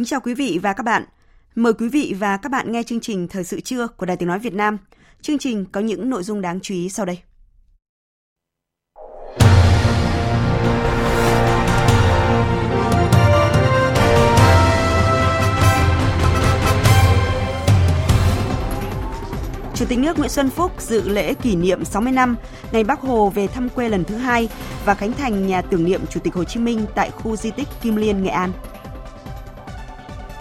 Kính chào quý vị và các bạn. Mời quý vị và các bạn nghe chương trình Thời sự trưa của Đài Tiếng Nói Việt Nam. Chương trình có những nội dung đáng chú ý sau đây. Chủ tịch nước Nguyễn Xuân Phúc dự lễ kỷ niệm 60 năm ngày Bắc Hồ về thăm quê lần thứ hai và khánh thành nhà tưởng niệm Chủ tịch Hồ Chí Minh tại khu di tích Kim Liên, Nghệ An.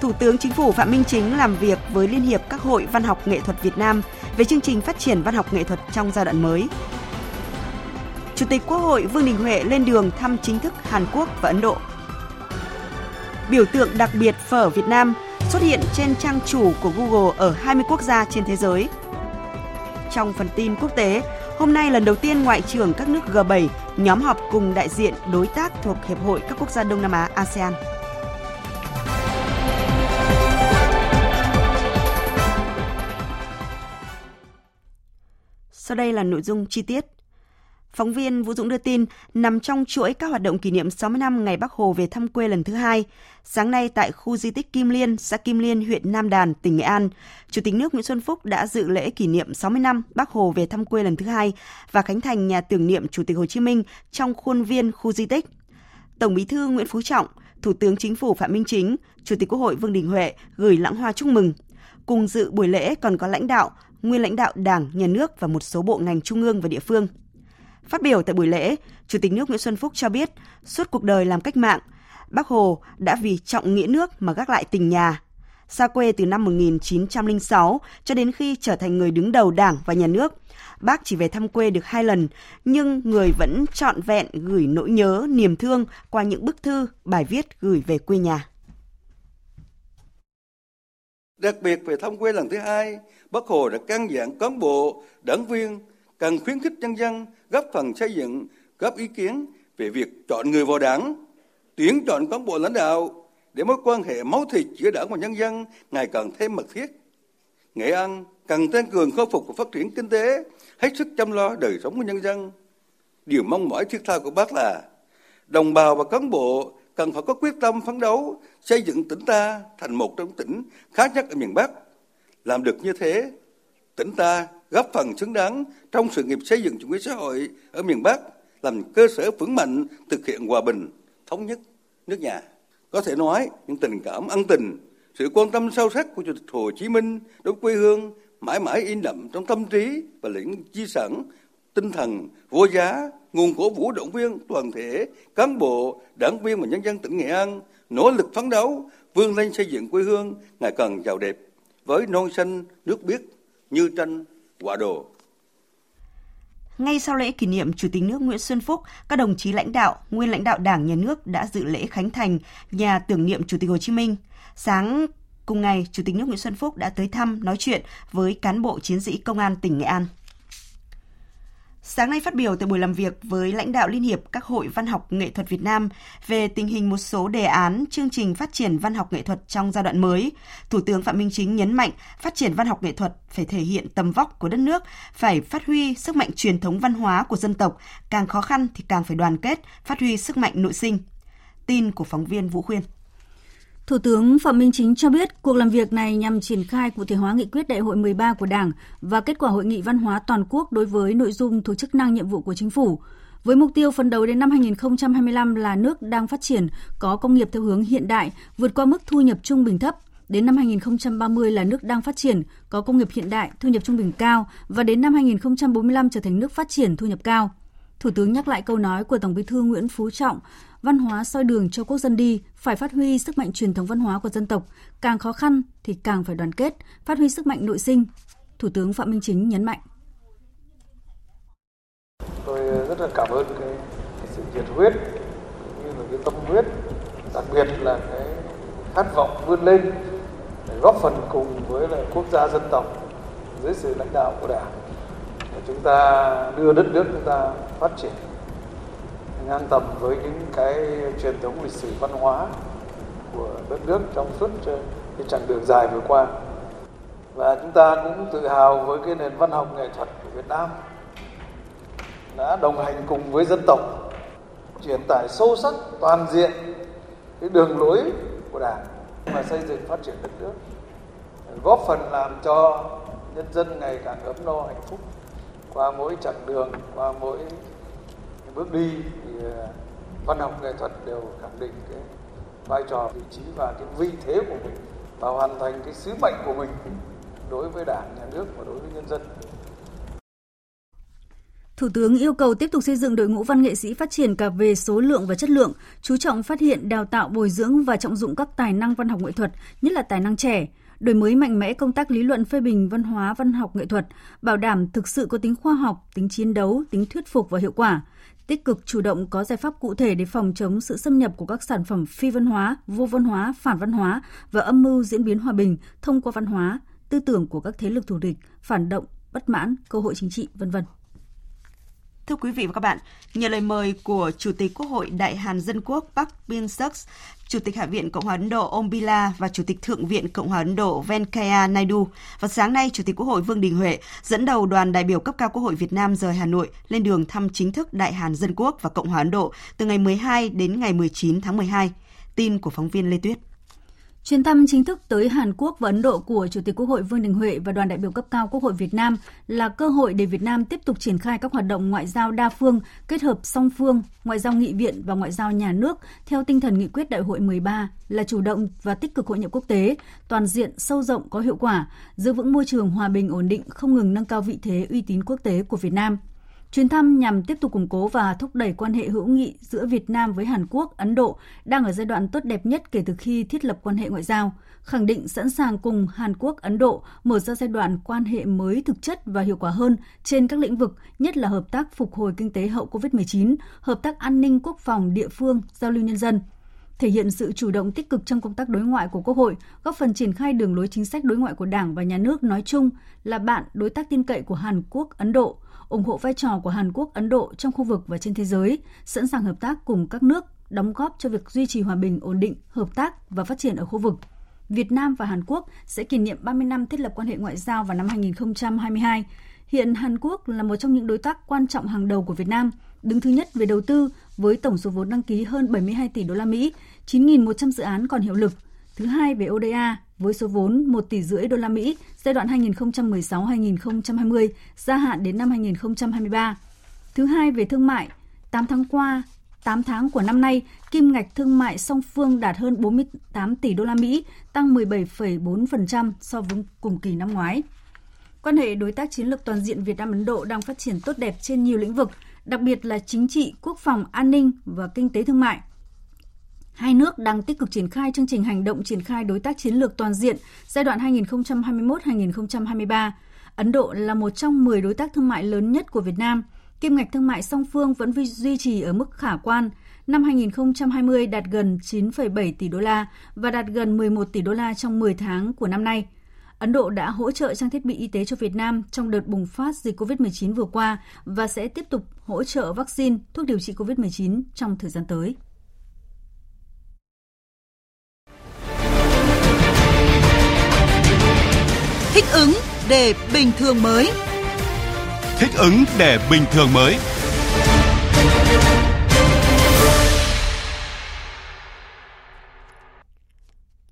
Thủ tướng Chính phủ Phạm Minh Chính làm việc với Liên hiệp các hội văn học nghệ thuật Việt Nam về chương trình phát triển văn học nghệ thuật trong giai đoạn mới. Chủ tịch Quốc hội Vương Đình Huệ lên đường thăm chính thức Hàn Quốc và Ấn Độ. Biểu tượng đặc biệt phở Việt Nam xuất hiện trên trang chủ của Google ở 20 quốc gia trên thế giới. Trong phần tin quốc tế, hôm nay lần đầu tiên Ngoại trưởng các nước G7 nhóm họp cùng đại diện đối tác thuộc Hiệp hội các quốc gia Đông Nam Á ASEAN. Sau đây là nội dung chi tiết. Phóng viên Vũ Dũng đưa tin, nằm trong chuỗi các hoạt động kỷ niệm 60 năm ngày Bắc Hồ về thăm quê lần thứ hai, sáng nay tại khu di tích Kim Liên, xã Kim Liên, huyện Nam Đàn, tỉnh Nghệ An, Chủ tịch nước Nguyễn Xuân Phúc đã dự lễ kỷ niệm 60 năm Bắc Hồ về thăm quê lần thứ hai và khánh thành nhà tưởng niệm Chủ tịch Hồ Chí Minh trong khuôn viên khu di tích. Tổng Bí thư Nguyễn Phú Trọng, Thủ tướng Chính phủ Phạm Minh Chính, Chủ tịch Quốc hội Vương Đình Huệ gửi lãng hoa chúc mừng. Cùng dự buổi lễ còn có lãnh đạo, nguyên lãnh đạo Đảng, Nhà nước và một số bộ ngành trung ương và địa phương. Phát biểu tại buổi lễ, Chủ tịch nước Nguyễn Xuân Phúc cho biết, suốt cuộc đời làm cách mạng, Bác Hồ đã vì trọng nghĩa nước mà gác lại tình nhà. Xa quê từ năm 1906 cho đến khi trở thành người đứng đầu Đảng và Nhà nước, bác chỉ về thăm quê được hai lần, nhưng người vẫn trọn vẹn gửi nỗi nhớ, niềm thương qua những bức thư, bài viết gửi về quê nhà. Đặc biệt về thông quê lần thứ hai, Bác Hồ đã căn dặn cán bộ, đảng viên cần khuyến khích nhân dân góp phần xây dựng, góp ý kiến về việc chọn người vào đảng, tuyển chọn cán bộ lãnh đạo để mối quan hệ máu thịt giữa đảng và nhân dân ngày càng thêm mật thiết. Nghệ An cần tăng cường khôi phục và phát triển kinh tế, hết sức chăm lo đời sống của nhân dân. Điều mong mỏi thiết tha của bác là đồng bào và cán bộ cần phải có quyết tâm phấn đấu xây dựng tỉnh ta thành một trong tỉnh khá nhất ở miền Bắc. Làm được như thế, tỉnh ta góp phần xứng đáng trong sự nghiệp xây dựng chủ nghĩa xã hội ở miền Bắc, làm cơ sở vững mạnh thực hiện hòa bình, thống nhất nước nhà. Có thể nói, những tình cảm ân tình, sự quan tâm sâu sắc của Chủ tịch Hồ Chí Minh đối với quê hương mãi mãi in đậm trong tâm trí và lĩnh di sản tinh thần vô giá, nguồn cổ vũ động viên toàn thể cán bộ, đảng viên và nhân dân tỉnh Nghệ An nỗ lực phấn đấu vươn lên xây dựng quê hương ngày càng giàu đẹp với non xanh nước biếc như tranh quả đồ. Ngay sau lễ kỷ niệm Chủ tịch nước Nguyễn Xuân Phúc, các đồng chí lãnh đạo, nguyên lãnh đạo Đảng, Nhà nước đã dự lễ khánh thành nhà tưởng niệm Chủ tịch Hồ Chí Minh. Sáng cùng ngày, Chủ tịch nước Nguyễn Xuân Phúc đã tới thăm, nói chuyện với cán bộ chiến sĩ công an tỉnh Nghệ An. Sáng nay phát biểu tại buổi làm việc với lãnh đạo Liên hiệp các hội văn học nghệ thuật Việt Nam về tình hình một số đề án chương trình phát triển văn học nghệ thuật trong giai đoạn mới, Thủ tướng Phạm Minh Chính nhấn mạnh phát triển văn học nghệ thuật phải thể hiện tầm vóc của đất nước, phải phát huy sức mạnh truyền thống văn hóa của dân tộc, càng khó khăn thì càng phải đoàn kết, phát huy sức mạnh nội sinh. Tin của phóng viên Vũ Khuyên. Thủ tướng Phạm Minh Chính cho biết cuộc làm việc này nhằm triển khai cụ thể hóa nghị quyết đại hội 13 của Đảng và kết quả hội nghị văn hóa toàn quốc đối với nội dung thuộc chức năng nhiệm vụ của chính phủ. Với mục tiêu phấn đấu đến năm 2025 là nước đang phát triển, có công nghiệp theo hướng hiện đại, vượt qua mức thu nhập trung bình thấp. Đến năm 2030 là nước đang phát triển, có công nghiệp hiện đại, thu nhập trung bình cao và đến năm 2045 trở thành nước phát triển thu nhập cao. Thủ tướng nhắc lại câu nói của Tổng Bí thư Nguyễn Phú Trọng, văn hóa soi đường cho quốc dân đi, phải phát huy sức mạnh truyền thống văn hóa của dân tộc, càng khó khăn thì càng phải đoàn kết, phát huy sức mạnh nội sinh. Thủ tướng Phạm Minh Chính nhấn mạnh. Tôi rất là cảm ơn cái, cái sự nhiệt huyết cũng như là cái tâm huyết, đặc biệt là cái khát vọng vươn lên để góp phần cùng với là quốc gia dân tộc dưới sự lãnh đạo của Đảng để chúng ta đưa đất nước chúng ta phát triển ngang tầm với những cái truyền thống lịch sử văn hóa của đất nước trong suốt ờ, cái chặng đường dài vừa qua. Và chúng ta cũng tự hào với cái nền văn học nghệ thuật của Việt Nam đã đồng hành cùng với dân tộc, truyền tải sâu sắc, toàn diện cái đường lối của Đảng mà xây dựng phát triển đất nước, góp phần làm cho nhân dân ngày càng ấm no hạnh phúc qua mỗi chặng đường, qua mỗi bước đi. Ờ, văn học nghệ thuật đều khẳng định cái vai trò vị trí và cái vị thế của mình và hoàn thành cái sứ mệnh của mình đối với đảng nhà nước và đối với nhân dân. Thủ tướng yêu cầu tiếp tục xây dựng đội ngũ văn nghệ sĩ phát triển cả về số lượng và chất lượng, chú trọng phát hiện, đào tạo, bồi dưỡng và trọng dụng các tài năng văn học nghệ thuật, nhất là tài năng trẻ, đổi mới mạnh mẽ công tác lý luận phê bình văn hóa văn học nghệ thuật, bảo đảm thực sự có tính khoa học, tính chiến đấu, tính thuyết phục và hiệu quả, tích cực chủ động có giải pháp cụ thể để phòng chống sự xâm nhập của các sản phẩm phi văn hóa, vô văn hóa, phản văn hóa và âm mưu diễn biến hòa bình thông qua văn hóa, tư tưởng của các thế lực thù địch, phản động, bất mãn, cơ hội chính trị, vân vân. Thưa quý vị và các bạn, nhờ lời mời của Chủ tịch Quốc hội Đại Hàn Dân Quốc Park Bin Suk, Chủ tịch Hạ viện Cộng hòa Ấn Độ Om Bila và Chủ tịch Thượng viện Cộng hòa Ấn Độ Venkaya Naidu. Vào sáng nay, Chủ tịch Quốc hội Vương Đình Huệ dẫn đầu đoàn đại biểu cấp cao Quốc hội Việt Nam rời Hà Nội lên đường thăm chính thức Đại Hàn Dân Quốc và Cộng hòa Ấn Độ từ ngày 12 đến ngày 19 tháng 12. Tin của phóng viên Lê Tuyết. Chuyến thăm chính thức tới Hàn Quốc và Ấn Độ của Chủ tịch Quốc hội Vương Đình Huệ và đoàn đại biểu cấp cao Quốc hội Việt Nam là cơ hội để Việt Nam tiếp tục triển khai các hoạt động ngoại giao đa phương, kết hợp song phương, ngoại giao nghị viện và ngoại giao nhà nước theo tinh thần nghị quyết đại hội 13 là chủ động và tích cực hội nhập quốc tế, toàn diện, sâu rộng, có hiệu quả, giữ vững môi trường hòa bình ổn định, không ngừng nâng cao vị thế uy tín quốc tế của Việt Nam – Chuyến thăm nhằm tiếp tục củng cố và thúc đẩy quan hệ hữu nghị giữa Việt Nam với Hàn Quốc, Ấn Độ đang ở giai đoạn tốt đẹp nhất kể từ khi thiết lập quan hệ ngoại giao, khẳng định sẵn sàng cùng Hàn Quốc, Ấn Độ mở ra giai đoạn quan hệ mới thực chất và hiệu quả hơn trên các lĩnh vực, nhất là hợp tác phục hồi kinh tế hậu COVID-19, hợp tác an ninh quốc phòng địa phương, giao lưu nhân dân, thể hiện sự chủ động tích cực trong công tác đối ngoại của Quốc hội, góp phần triển khai đường lối chính sách đối ngoại của Đảng và Nhà nước nói chung là bạn đối tác tin cậy của Hàn Quốc, Ấn Độ – ủng hộ vai trò của Hàn Quốc, Ấn Độ trong khu vực và trên thế giới, sẵn sàng hợp tác cùng các nước đóng góp cho việc duy trì hòa bình, ổn định, hợp tác và phát triển ở khu vực. Việt Nam và Hàn Quốc sẽ kỷ niệm 30 năm thiết lập quan hệ ngoại giao vào năm 2022. Hiện Hàn Quốc là một trong những đối tác quan trọng hàng đầu của Việt Nam, đứng thứ nhất về đầu tư với tổng số vốn đăng ký hơn 72 tỷ đô la Mỹ, 9.100 dự án còn hiệu lực. Thứ hai về ODA với số vốn 1 tỷ rưỡi đô la Mỹ giai đoạn 2016-2020, gia hạn đến năm 2023. Thứ hai về thương mại, 8 tháng qua, 8 tháng của năm nay, kim ngạch thương mại song phương đạt hơn 48 tỷ đô la Mỹ, tăng 17,4% so với cùng kỳ năm ngoái. Quan hệ đối tác chiến lược toàn diện Việt Nam Ấn Độ đang phát triển tốt đẹp trên nhiều lĩnh vực, đặc biệt là chính trị, quốc phòng, an ninh và kinh tế thương mại. Hai nước đang tích cực triển khai chương trình hành động triển khai đối tác chiến lược toàn diện giai đoạn 2021-2023. Ấn Độ là một trong 10 đối tác thương mại lớn nhất của Việt Nam. Kim ngạch thương mại song phương vẫn duy trì ở mức khả quan. Năm 2020 đạt gần 9,7 tỷ đô la và đạt gần 11 tỷ đô la trong 10 tháng của năm nay. Ấn Độ đã hỗ trợ trang thiết bị y tế cho Việt Nam trong đợt bùng phát dịch COVID-19 vừa qua và sẽ tiếp tục hỗ trợ vaccine, thuốc điều trị COVID-19 trong thời gian tới. Ứng để bình thường mới. Thích ứng để bình thường mới.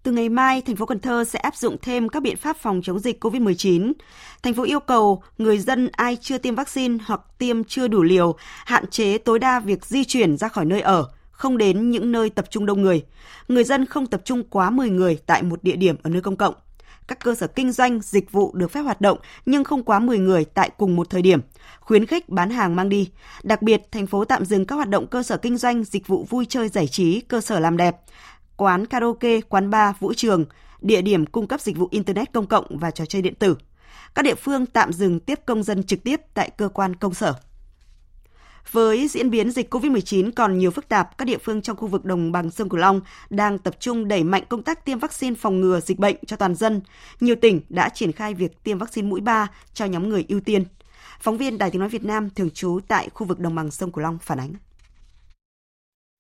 Từ ngày mai, thành phố Cần Thơ sẽ áp dụng thêm các biện pháp phòng chống dịch COVID-19. Thành phố yêu cầu người dân ai chưa tiêm vaccine hoặc tiêm chưa đủ liều hạn chế tối đa việc di chuyển ra khỏi nơi ở, không đến những nơi tập trung đông người. Người dân không tập trung quá 10 người tại một địa điểm ở nơi công cộng các cơ sở kinh doanh, dịch vụ được phép hoạt động nhưng không quá 10 người tại cùng một thời điểm, khuyến khích bán hàng mang đi. Đặc biệt, thành phố tạm dừng các hoạt động cơ sở kinh doanh, dịch vụ vui chơi giải trí, cơ sở làm đẹp, quán karaoke, quán bar, vũ trường, địa điểm cung cấp dịch vụ internet công cộng và trò chơi điện tử. Các địa phương tạm dừng tiếp công dân trực tiếp tại cơ quan công sở. Với diễn biến dịch COVID-19 còn nhiều phức tạp, các địa phương trong khu vực đồng bằng sông Cửu Long đang tập trung đẩy mạnh công tác tiêm vaccine phòng ngừa dịch bệnh cho toàn dân. Nhiều tỉnh đã triển khai việc tiêm vaccine mũi 3 cho nhóm người ưu tiên. Phóng viên Đài Tiếng Nói Việt Nam thường trú tại khu vực đồng bằng sông Cửu Long phản ánh.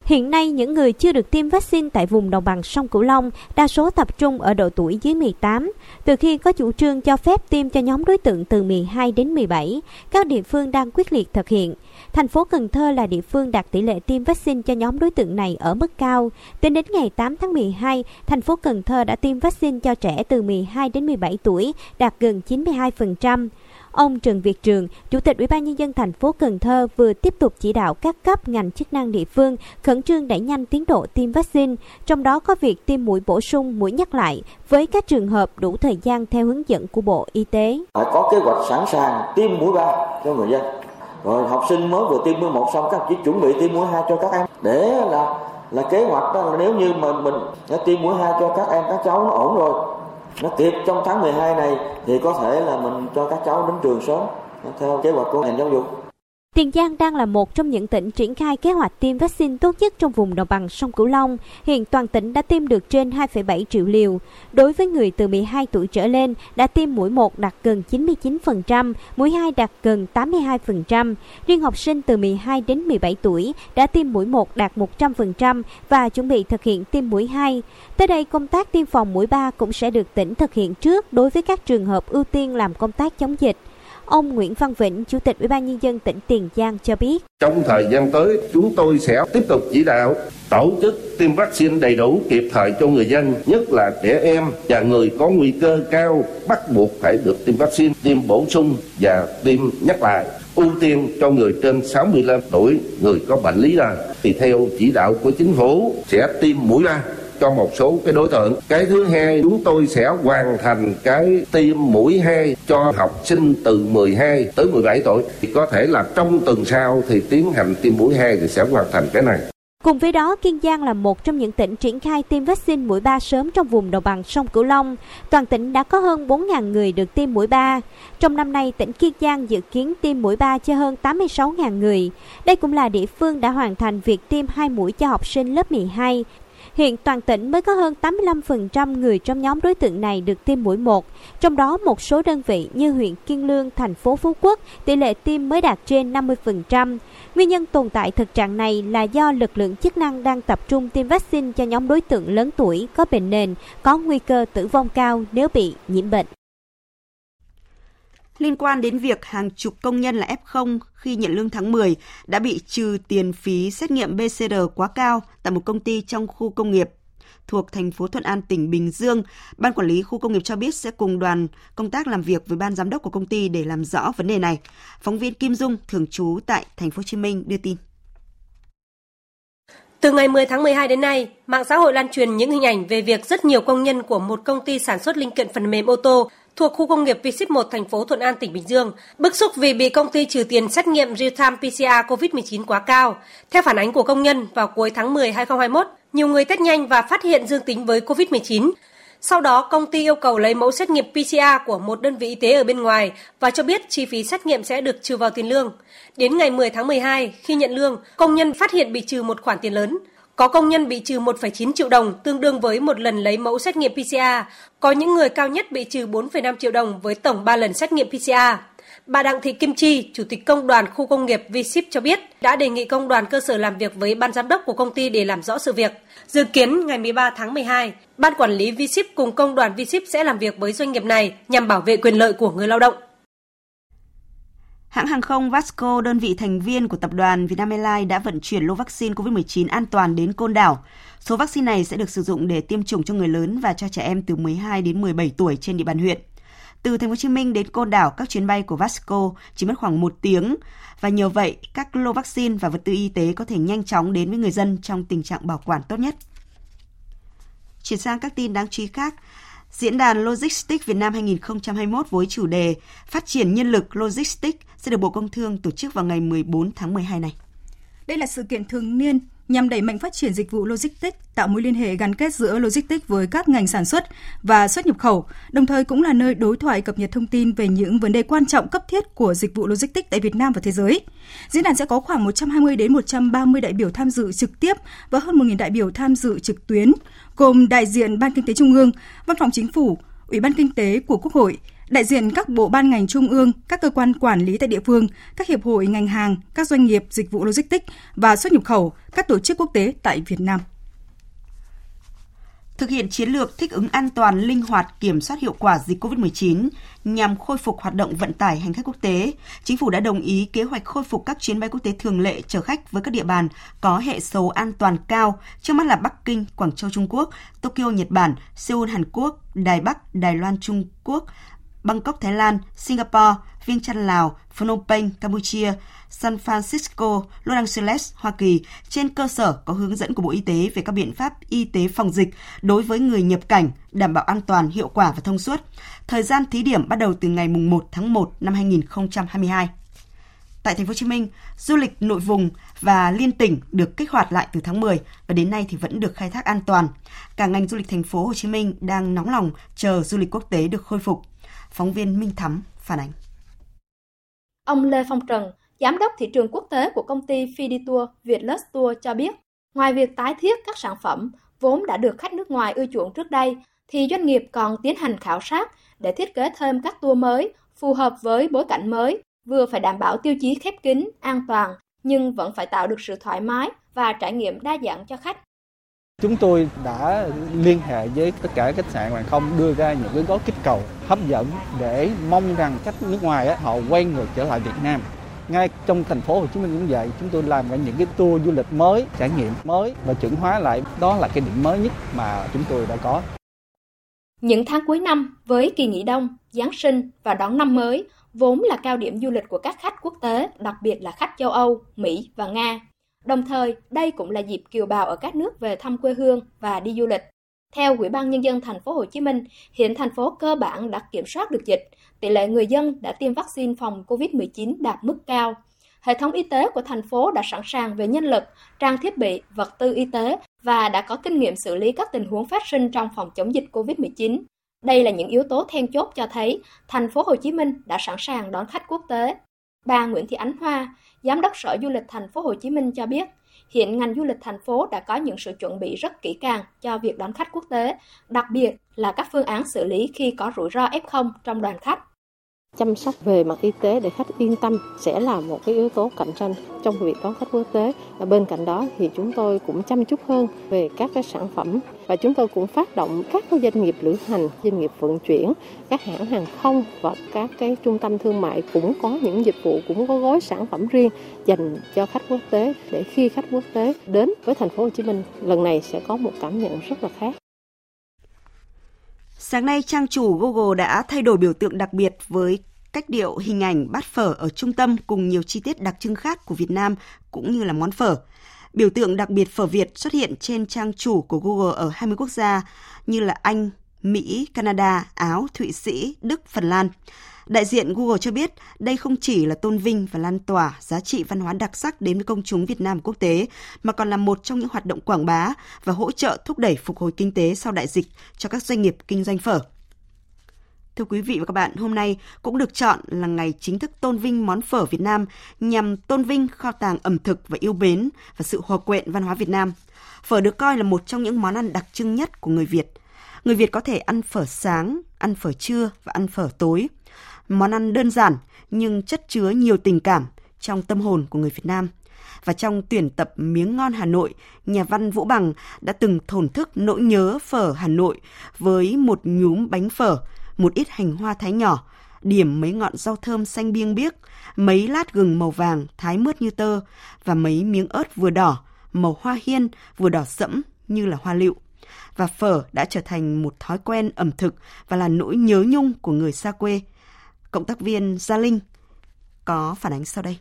Hiện nay, những người chưa được tiêm vaccine tại vùng đồng bằng sông Cửu Long đa số tập trung ở độ tuổi dưới 18. Từ khi có chủ trương cho phép tiêm cho nhóm đối tượng từ 12 đến 17, các địa phương đang quyết liệt thực hiện. Thành phố Cần Thơ là địa phương đạt tỷ lệ tiêm vaccine cho nhóm đối tượng này ở mức cao. Tính đến ngày 8 tháng 12, thành phố Cần Thơ đã tiêm vaccine cho trẻ từ 12 đến 17 tuổi, đạt gần 92%. Ông Trần Việt Trường, Chủ tịch Ủy ban nhân dân thành phố Cần Thơ vừa tiếp tục chỉ đạo các cấp ngành chức năng địa phương khẩn trương đẩy nhanh tiến độ tiêm vaccine, trong đó có việc tiêm mũi bổ sung, mũi nhắc lại với các trường hợp đủ thời gian theo hướng dẫn của Bộ Y tế. Phải có kế hoạch sẵn sàng tiêm mũi ba cho người dân. Rồi học sinh mới vừa tiêm mũi một xong các chỉ chuẩn bị tiêm mũi hai cho các em để là là kế hoạch đó là nếu như mà mình đã tiêm mũi hai cho các em các cháu nó ổn rồi nó kịp trong tháng 12 này thì có thể là mình cho các cháu đến trường sớm, theo kế hoạch của ngành giáo dục. Tiền Giang đang là một trong những tỉnh triển khai kế hoạch tiêm vaccine tốt nhất trong vùng đồng bằng sông Cửu Long. Hiện toàn tỉnh đã tiêm được trên 2,7 triệu liều. Đối với người từ 12 tuổi trở lên, đã tiêm mũi 1 đạt gần 99%, mũi 2 đạt gần 82%. Riêng học sinh từ 12 đến 17 tuổi đã tiêm mũi 1 đạt 100% và chuẩn bị thực hiện tiêm mũi 2. Tới đây, công tác tiêm phòng mũi 3 cũng sẽ được tỉnh thực hiện trước đối với các trường hợp ưu tiên làm công tác chống dịch. Ông Nguyễn Văn Vĩnh, Chủ tịch Ủy ban nhân dân tỉnh Tiền Giang cho biết: Trong thời gian tới, chúng tôi sẽ tiếp tục chỉ đạo tổ chức tiêm vaccine đầy đủ kịp thời cho người dân, nhất là trẻ em và người có nguy cơ cao bắt buộc phải được tiêm vaccine, tiêm bổ sung và tiêm nhắc lại. Ưu tiên cho người trên 65 tuổi, người có bệnh lý nền. Thì theo chỉ đạo của chính phủ sẽ tiêm mũi ba cho một số cái đối tượng. Cái thứ hai, chúng tôi sẽ hoàn thành cái tiêm mũi 2 cho học sinh từ 12 tới 17 tuổi. Thì có thể là trong tuần sau thì tiến hành tiêm mũi 2 thì sẽ hoàn thành cái này. Cùng với đó, Kiên Giang là một trong những tỉnh triển khai tiêm vaccine mũi 3 sớm trong vùng đồng bằng sông Cửu Long. Toàn tỉnh đã có hơn 4.000 người được tiêm mũi 3. Trong năm nay, tỉnh Kiên Giang dự kiến tiêm mũi 3 cho hơn 86.000 người. Đây cũng là địa phương đã hoàn thành việc tiêm 2 mũi cho học sinh lớp 12. Hiện toàn tỉnh mới có hơn 85% người trong nhóm đối tượng này được tiêm mũi 1, trong đó một số đơn vị như huyện Kiên Lương, thành phố Phú Quốc, tỷ lệ tiêm mới đạt trên 50%. Nguyên nhân tồn tại thực trạng này là do lực lượng chức năng đang tập trung tiêm vaccine cho nhóm đối tượng lớn tuổi có bệnh nền, có nguy cơ tử vong cao nếu bị nhiễm bệnh. Liên quan đến việc hàng chục công nhân là F0 khi nhận lương tháng 10 đã bị trừ tiền phí xét nghiệm PCR quá cao tại một công ty trong khu công nghiệp thuộc thành phố Thuận An, tỉnh Bình Dương, Ban Quản lý khu công nghiệp cho biết sẽ cùng đoàn công tác làm việc với ban giám đốc của công ty để làm rõ vấn đề này. Phóng viên Kim Dung, thường trú tại thành phố Hồ Chí Minh đưa tin. Từ ngày 10 tháng 12 đến nay, mạng xã hội lan truyền những hình ảnh về việc rất nhiều công nhân của một công ty sản xuất linh kiện phần mềm ô tô thuộc khu công nghiệp v 1 thành phố Thuận An, tỉnh Bình Dương, bức xúc vì bị công ty trừ tiền xét nghiệm real-time PCR COVID-19 quá cao. Theo phản ánh của công nhân, vào cuối tháng 10 2021, nhiều người test nhanh và phát hiện dương tính với COVID-19. Sau đó, công ty yêu cầu lấy mẫu xét nghiệm PCR của một đơn vị y tế ở bên ngoài và cho biết chi phí xét nghiệm sẽ được trừ vào tiền lương. Đến ngày 10 tháng 12, khi nhận lương, công nhân phát hiện bị trừ một khoản tiền lớn. Có công nhân bị trừ 1,9 triệu đồng, tương đương với một lần lấy mẫu xét nghiệm PCR. Có những người cao nhất bị trừ 4,5 triệu đồng với tổng 3 lần xét nghiệm PCR. Bà Đặng Thị Kim Chi, Chủ tịch Công đoàn Khu công nghiệp v cho biết đã đề nghị công đoàn cơ sở làm việc với ban giám đốc của công ty để làm rõ sự việc. Dự kiến ngày 13 tháng 12, Ban quản lý v cùng Công đoàn v sẽ làm việc với doanh nghiệp này nhằm bảo vệ quyền lợi của người lao động. Hãng hàng không Vasco, đơn vị thành viên của tập đoàn Vietnam Airlines đã vận chuyển lô vaccine COVID-19 an toàn đến Côn Đảo. Số vaccine này sẽ được sử dụng để tiêm chủng cho người lớn và cho trẻ em từ 12 đến 17 tuổi trên địa bàn huyện. Từ Thành phố Hồ Chí Minh đến Côn Đảo, các chuyến bay của Vasco chỉ mất khoảng một tiếng và nhờ vậy các lô vaccine và vật tư y tế có thể nhanh chóng đến với người dân trong tình trạng bảo quản tốt nhất. Chuyển sang các tin đáng chú ý khác, Diễn đàn Logistics Việt Nam 2021 với chủ đề Phát triển nhân lực Logistics sẽ được Bộ Công Thương tổ chức vào ngày 14 tháng 12 này. Đây là sự kiện thường niên nhằm đẩy mạnh phát triển dịch vụ logistics, tạo mối liên hệ gắn kết giữa logistics với các ngành sản xuất và xuất nhập khẩu, đồng thời cũng là nơi đối thoại cập nhật thông tin về những vấn đề quan trọng cấp thiết của dịch vụ logistics tại Việt Nam và thế giới. Diễn đàn sẽ có khoảng 120 đến 130 đại biểu tham dự trực tiếp và hơn 1.000 đại biểu tham dự trực tuyến, gồm đại diện Ban Kinh tế Trung ương, Văn phòng Chính phủ, Ủy ban Kinh tế của Quốc hội, đại diện các bộ ban ngành trung ương, các cơ quan quản lý tại địa phương, các hiệp hội ngành hàng, các doanh nghiệp dịch vụ logistics và xuất nhập khẩu, các tổ chức quốc tế tại Việt Nam. Thực hiện chiến lược thích ứng an toàn, linh hoạt, kiểm soát hiệu quả dịch COVID-19 nhằm khôi phục hoạt động vận tải hành khách quốc tế, chính phủ đã đồng ý kế hoạch khôi phục các chuyến bay quốc tế thường lệ chở khách với các địa bàn có hệ số an toàn cao, trước mắt là Bắc Kinh, Quảng Châu Trung Quốc, Tokyo Nhật Bản, Seoul Hàn Quốc, Đài Bắc, Đài Loan Trung Quốc, Bangkok Thái Lan, Singapore, Viêng Chăn Lào, Phnom Penh Campuchia, San Francisco, Los Angeles Hoa Kỳ trên cơ sở có hướng dẫn của Bộ Y tế về các biện pháp y tế phòng dịch đối với người nhập cảnh đảm bảo an toàn, hiệu quả và thông suốt. Thời gian thí điểm bắt đầu từ ngày 1 tháng 1 năm 2022 tại thành phố Hồ Chí Minh, du lịch nội vùng và liên tỉnh được kích hoạt lại từ tháng 10 và đến nay thì vẫn được khai thác an toàn. Cả ngành du lịch thành phố Hồ Chí Minh đang nóng lòng chờ du lịch quốc tế được khôi phục. Phóng viên Minh Thắm phản ánh. Ông Lê Phong Trần, giám đốc thị trường quốc tế của công ty Fiditur Vietlux Tour cho biết, ngoài việc tái thiết các sản phẩm vốn đã được khách nước ngoài ưa chuộng trước đây, thì doanh nghiệp còn tiến hành khảo sát để thiết kế thêm các tour mới phù hợp với bối cảnh mới, vừa phải đảm bảo tiêu chí khép kín, an toàn, nhưng vẫn phải tạo được sự thoải mái và trải nghiệm đa dạng cho khách. Chúng tôi đã liên hệ với tất cả khách sạn hàng không đưa ra những cái gói kích cầu hấp dẫn để mong rằng khách nước ngoài họ quay ngược trở lại Việt Nam. Ngay trong thành phố Hồ Chí Minh cũng vậy, chúng tôi làm những cái tour du lịch mới, trải nghiệm mới và chuẩn hóa lại. Đó là cái điểm mới nhất mà chúng tôi đã có. Những tháng cuối năm với kỳ nghỉ đông, Giáng sinh và đón năm mới vốn là cao điểm du lịch của các khách quốc tế, đặc biệt là khách châu Âu, Mỹ và Nga. Đồng thời, đây cũng là dịp kiều bào ở các nước về thăm quê hương và đi du lịch. Theo Ủy ban nhân dân thành phố Hồ Chí Minh, hiện thành phố cơ bản đã kiểm soát được dịch, tỷ lệ người dân đã tiêm vaccine phòng COVID-19 đạt mức cao. Hệ thống y tế của thành phố đã sẵn sàng về nhân lực, trang thiết bị, vật tư y tế và đã có kinh nghiệm xử lý các tình huống phát sinh trong phòng chống dịch COVID-19. Đây là những yếu tố then chốt cho thấy thành phố Hồ Chí Minh đã sẵn sàng đón khách quốc tế. Bà Nguyễn Thị Ánh Hoa, Giám đốc Sở Du lịch Thành phố Hồ Chí Minh cho biết, hiện ngành du lịch thành phố đã có những sự chuẩn bị rất kỹ càng cho việc đón khách quốc tế, đặc biệt là các phương án xử lý khi có rủi ro F0 trong đoàn khách chăm sóc về mặt y tế để khách yên tâm sẽ là một cái yếu tố cạnh tranh trong việc đón khách quốc tế. Và bên cạnh đó thì chúng tôi cũng chăm chút hơn về các cái sản phẩm và chúng tôi cũng phát động các doanh nghiệp lữ hành, doanh nghiệp vận chuyển, các hãng hàng không và các cái trung tâm thương mại cũng có những dịch vụ cũng có gói sản phẩm riêng dành cho khách quốc tế để khi khách quốc tế đến với thành phố Hồ Chí Minh lần này sẽ có một cảm nhận rất là khác. Sáng nay, trang chủ Google đã thay đổi biểu tượng đặc biệt với cách điệu hình ảnh bát phở ở trung tâm cùng nhiều chi tiết đặc trưng khác của Việt Nam cũng như là món phở. Biểu tượng đặc biệt phở Việt xuất hiện trên trang chủ của Google ở 20 quốc gia như là Anh, Mỹ, Canada, Áo, Thụy Sĩ, Đức, Phần Lan. Đại diện Google cho biết đây không chỉ là tôn vinh và lan tỏa giá trị văn hóa đặc sắc đến với công chúng Việt Nam quốc tế, mà còn là một trong những hoạt động quảng bá và hỗ trợ thúc đẩy phục hồi kinh tế sau đại dịch cho các doanh nghiệp kinh doanh phở. Thưa quý vị và các bạn, hôm nay cũng được chọn là ngày chính thức tôn vinh món phở Việt Nam nhằm tôn vinh kho tàng ẩm thực và yêu mến và sự hòa quyện văn hóa Việt Nam. Phở được coi là một trong những món ăn đặc trưng nhất của người Việt. Người Việt có thể ăn phở sáng, ăn phở trưa và ăn phở tối. Món ăn đơn giản nhưng chất chứa nhiều tình cảm trong tâm hồn của người Việt Nam. Và trong tuyển tập Miếng ngon Hà Nội, nhà văn Vũ Bằng đã từng thổn thức nỗi nhớ phở Hà Nội với một nhúm bánh phở, một ít hành hoa thái nhỏ, điểm mấy ngọn rau thơm xanh biêng biếc, mấy lát gừng màu vàng thái mướt như tơ và mấy miếng ớt vừa đỏ, màu hoa hiên vừa đỏ sẫm như là hoa lựu. Và phở đã trở thành một thói quen ẩm thực và là nỗi nhớ nhung của người xa quê – Cộng tác viên Gia Linh có phản ánh sau đây.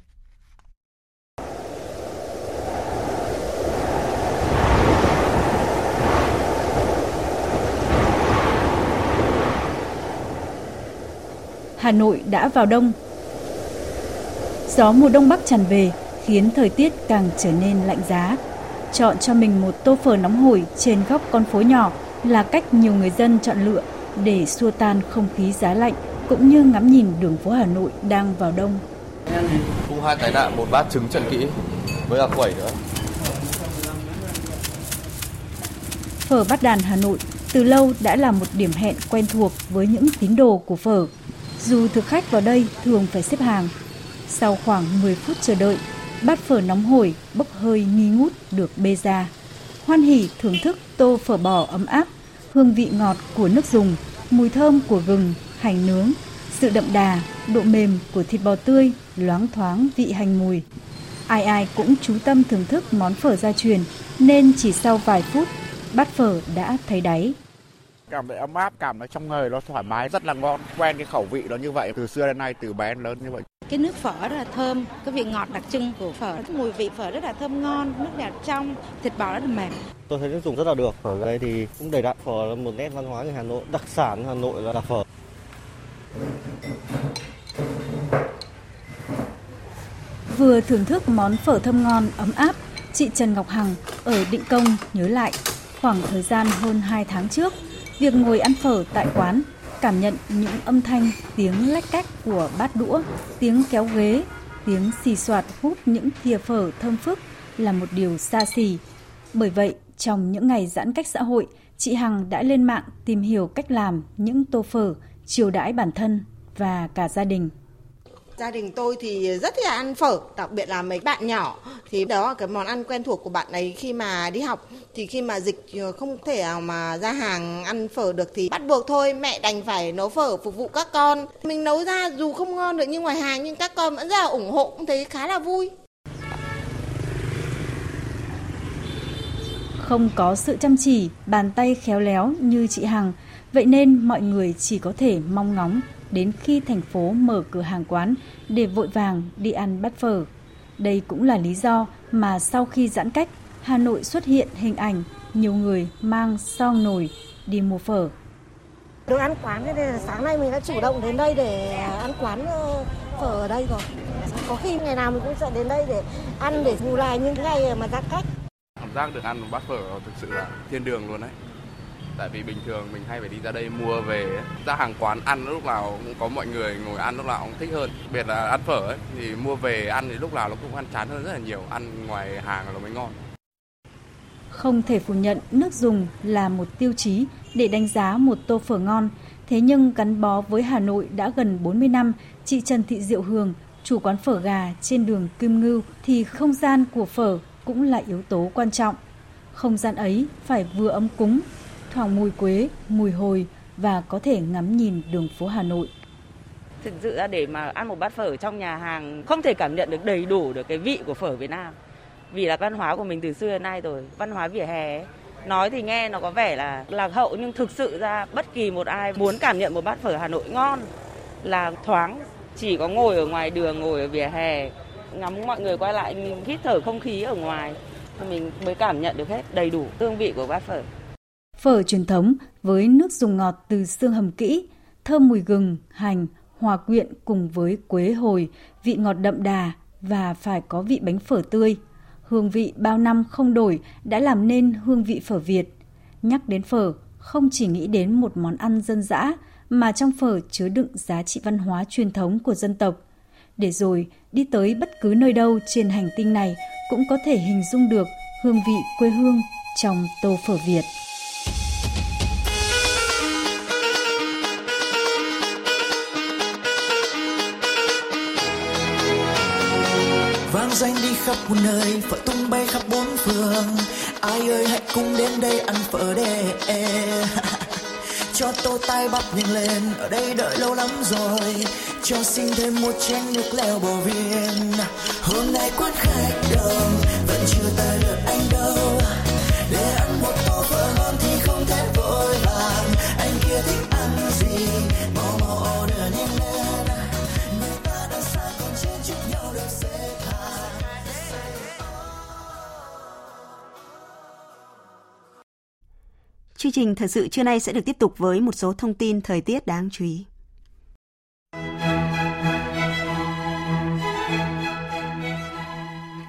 Hà Nội đã vào đông. Gió mùa đông bắc tràn về khiến thời tiết càng trở nên lạnh giá. Chọn cho mình một tô phở nóng hổi trên góc con phố nhỏ là cách nhiều người dân chọn lựa để xua tan không khí giá lạnh cũng như ngắm nhìn đường phố Hà Nội đang vào đông. Cũng hai tai nạn, một bát trứng trần kỹ với cả quẩy nữa. Phở Bát Đàn Hà Nội từ lâu đã là một điểm hẹn quen thuộc với những tín đồ của phở. Dù thực khách vào đây thường phải xếp hàng. Sau khoảng 10 phút chờ đợi, bát phở nóng hổi bốc hơi nghi ngút được bê ra. Hoan hỉ thưởng thức tô phở bò ấm áp, hương vị ngọt của nước dùng, mùi thơm của gừng, hành nướng, sự đậm đà, độ mềm của thịt bò tươi, loáng thoáng vị hành mùi. Ai ai cũng chú tâm thưởng thức món phở gia truyền, nên chỉ sau vài phút, bát phở đã thấy đáy. Cảm thấy ấm áp, cảm thấy trong người nó thoải mái, rất là ngon, quen cái khẩu vị nó như vậy, từ xưa đến nay, từ bé đến lớn như vậy. Cái nước phở rất là thơm, cái vị ngọt đặc trưng của phở, mùi vị phở rất là thơm ngon, nước đẹp trong, thịt bò rất là mềm. Tôi thấy nước dùng rất là được, phở đây thì cũng đầy đặn, phở là một nét văn hóa người Hà Nội, đặc sản Hà Nội là, là phở. Vừa thưởng thức món phở thơm ngon, ấm áp, chị Trần Ngọc Hằng ở Định Công nhớ lại khoảng thời gian hơn 2 tháng trước, việc ngồi ăn phở tại quán, cảm nhận những âm thanh, tiếng lách cách của bát đũa, tiếng kéo ghế, tiếng xì soạt hút những thìa phở thơm phức là một điều xa xỉ. Bởi vậy, trong những ngày giãn cách xã hội, chị Hằng đã lên mạng tìm hiểu cách làm những tô phở chiều đãi bản thân và cả gia đình. Gia đình tôi thì rất thích ăn phở, đặc biệt là mấy bạn nhỏ thì đó là cái món ăn quen thuộc của bạn ấy khi mà đi học thì khi mà dịch không thể nào mà ra hàng ăn phở được thì bắt buộc thôi mẹ đành phải nấu phở phục vụ các con. Mình nấu ra dù không ngon được như ngoài hàng nhưng các con vẫn rất là ủng hộ cũng thấy khá là vui. Không có sự chăm chỉ, bàn tay khéo léo như chị Hằng, vậy nên mọi người chỉ có thể mong ngóng đến khi thành phố mở cửa hàng quán để vội vàng đi ăn bát phở. Đây cũng là lý do mà sau khi giãn cách, Hà Nội xuất hiện hình ảnh nhiều người mang son nồi đi mua phở. Được ăn quán nên là sáng nay mình đã chủ động đến đây để ăn quán ờ, phở ở đây rồi. Có khi ngày nào mình cũng sẽ đến đây để ăn để bù lại những ngày mà giãn cách. Cảm giác được ăn bát phở thực sự là thiên đường luôn đấy tại vì bình thường mình hay phải đi ra đây mua về ra hàng quán ăn lúc nào cũng có mọi người ngồi ăn lúc nào cũng thích hơn đặc biệt là ăn phở ấy, thì mua về ăn thì lúc nào nó cũng ăn chán hơn rất là nhiều ăn ngoài hàng là mới ngon không thể phủ nhận nước dùng là một tiêu chí để đánh giá một tô phở ngon. Thế nhưng gắn bó với Hà Nội đã gần 40 năm, chị Trần Thị Diệu Hường, chủ quán phở gà trên đường Kim Ngưu thì không gian của phở cũng là yếu tố quan trọng. Không gian ấy phải vừa ấm cúng, thoảng mùi quế, mùi hồi và có thể ngắm nhìn đường phố Hà Nội. Thực sự ra để mà ăn một bát phở trong nhà hàng không thể cảm nhận được đầy đủ được cái vị của phở Việt Nam. Vì là văn hóa của mình từ xưa đến nay rồi, văn hóa vỉa hè ấy. Nói thì nghe nó có vẻ là lạc hậu nhưng thực sự ra bất kỳ một ai muốn cảm nhận một bát phở Hà Nội ngon là thoáng chỉ có ngồi ở ngoài đường, ngồi ở vỉa hè, ngắm mọi người quay lại mình hít thở không khí ở ngoài thì mình mới cảm nhận được hết đầy đủ hương vị của bát phở. Phở truyền thống với nước dùng ngọt từ xương hầm kỹ, thơm mùi gừng, hành, hòa quyện cùng với quế hồi, vị ngọt đậm đà và phải có vị bánh phở tươi. Hương vị bao năm không đổi đã làm nên hương vị phở Việt. Nhắc đến phở, không chỉ nghĩ đến một món ăn dân dã, mà trong phở chứa đựng giá trị văn hóa truyền thống của dân tộc. Để rồi đi tới bất cứ nơi đâu trên hành tinh này cũng có thể hình dung được hương vị quê hương trong tô phở Việt. Khắp một nơi phở tung bay khắp bốn phương. Ai ơi, hãy cùng đến đây ăn phở đê e. cho tô tay bắp nhìn lên, ở đây đợi lâu lắm rồi. Cho xin thêm một chén nước leo bò viên. Hôm nay quán khách đông, vẫn chưa Chương trình thời sự trưa nay sẽ được tiếp tục với một số thông tin thời tiết đáng chú ý.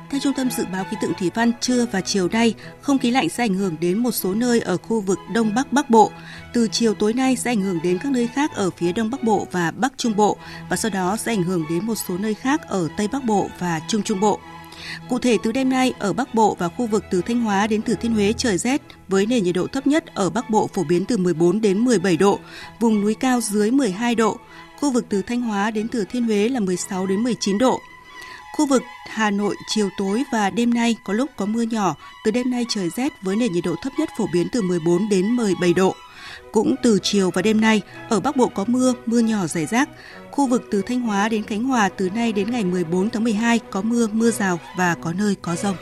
Theo Trung tâm Dự báo Khí tượng Thủy văn, trưa và chiều nay, không khí lạnh sẽ ảnh hưởng đến một số nơi ở khu vực Đông Bắc Bắc Bộ. Từ chiều tối nay sẽ ảnh hưởng đến các nơi khác ở phía Đông Bắc Bộ và Bắc Trung Bộ, và sau đó sẽ ảnh hưởng đến một số nơi khác ở Tây Bắc Bộ và Trung Trung Bộ. Cụ thể từ đêm nay ở Bắc Bộ và khu vực từ Thanh Hóa đến Thừa Thiên Huế trời rét với nền nhiệt độ thấp nhất ở Bắc Bộ phổ biến từ 14 đến 17 độ, vùng núi cao dưới 12 độ, khu vực từ Thanh Hóa đến Thừa Thiên Huế là 16 đến 19 độ. Khu vực Hà Nội chiều tối và đêm nay có lúc có mưa nhỏ, từ đêm nay trời rét với nền nhiệt độ thấp nhất phổ biến từ 14 đến 17 độ. Cũng từ chiều và đêm nay, ở Bắc Bộ có mưa, mưa nhỏ rải rác. Khu vực từ Thanh Hóa đến Khánh Hòa từ nay đến ngày 14 tháng 12 có mưa, mưa rào và có nơi có rông.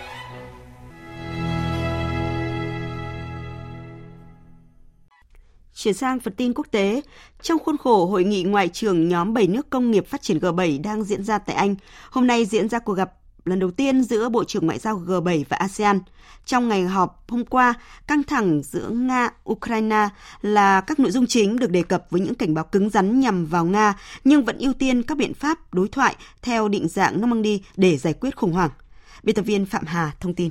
Chuyển sang phần tin quốc tế, trong khuôn khổ hội nghị ngoại trưởng nhóm 7 nước công nghiệp phát triển G7 đang diễn ra tại Anh, hôm nay diễn ra cuộc gặp lần đầu tiên giữa Bộ trưởng Ngoại giao G7 và ASEAN. Trong ngày họp hôm qua, căng thẳng giữa Nga, Ukraine là các nội dung chính được đề cập với những cảnh báo cứng rắn nhằm vào Nga, nhưng vẫn ưu tiên các biện pháp đối thoại theo định dạng Normandy để giải quyết khủng hoảng. Biên tập viên Phạm Hà thông tin.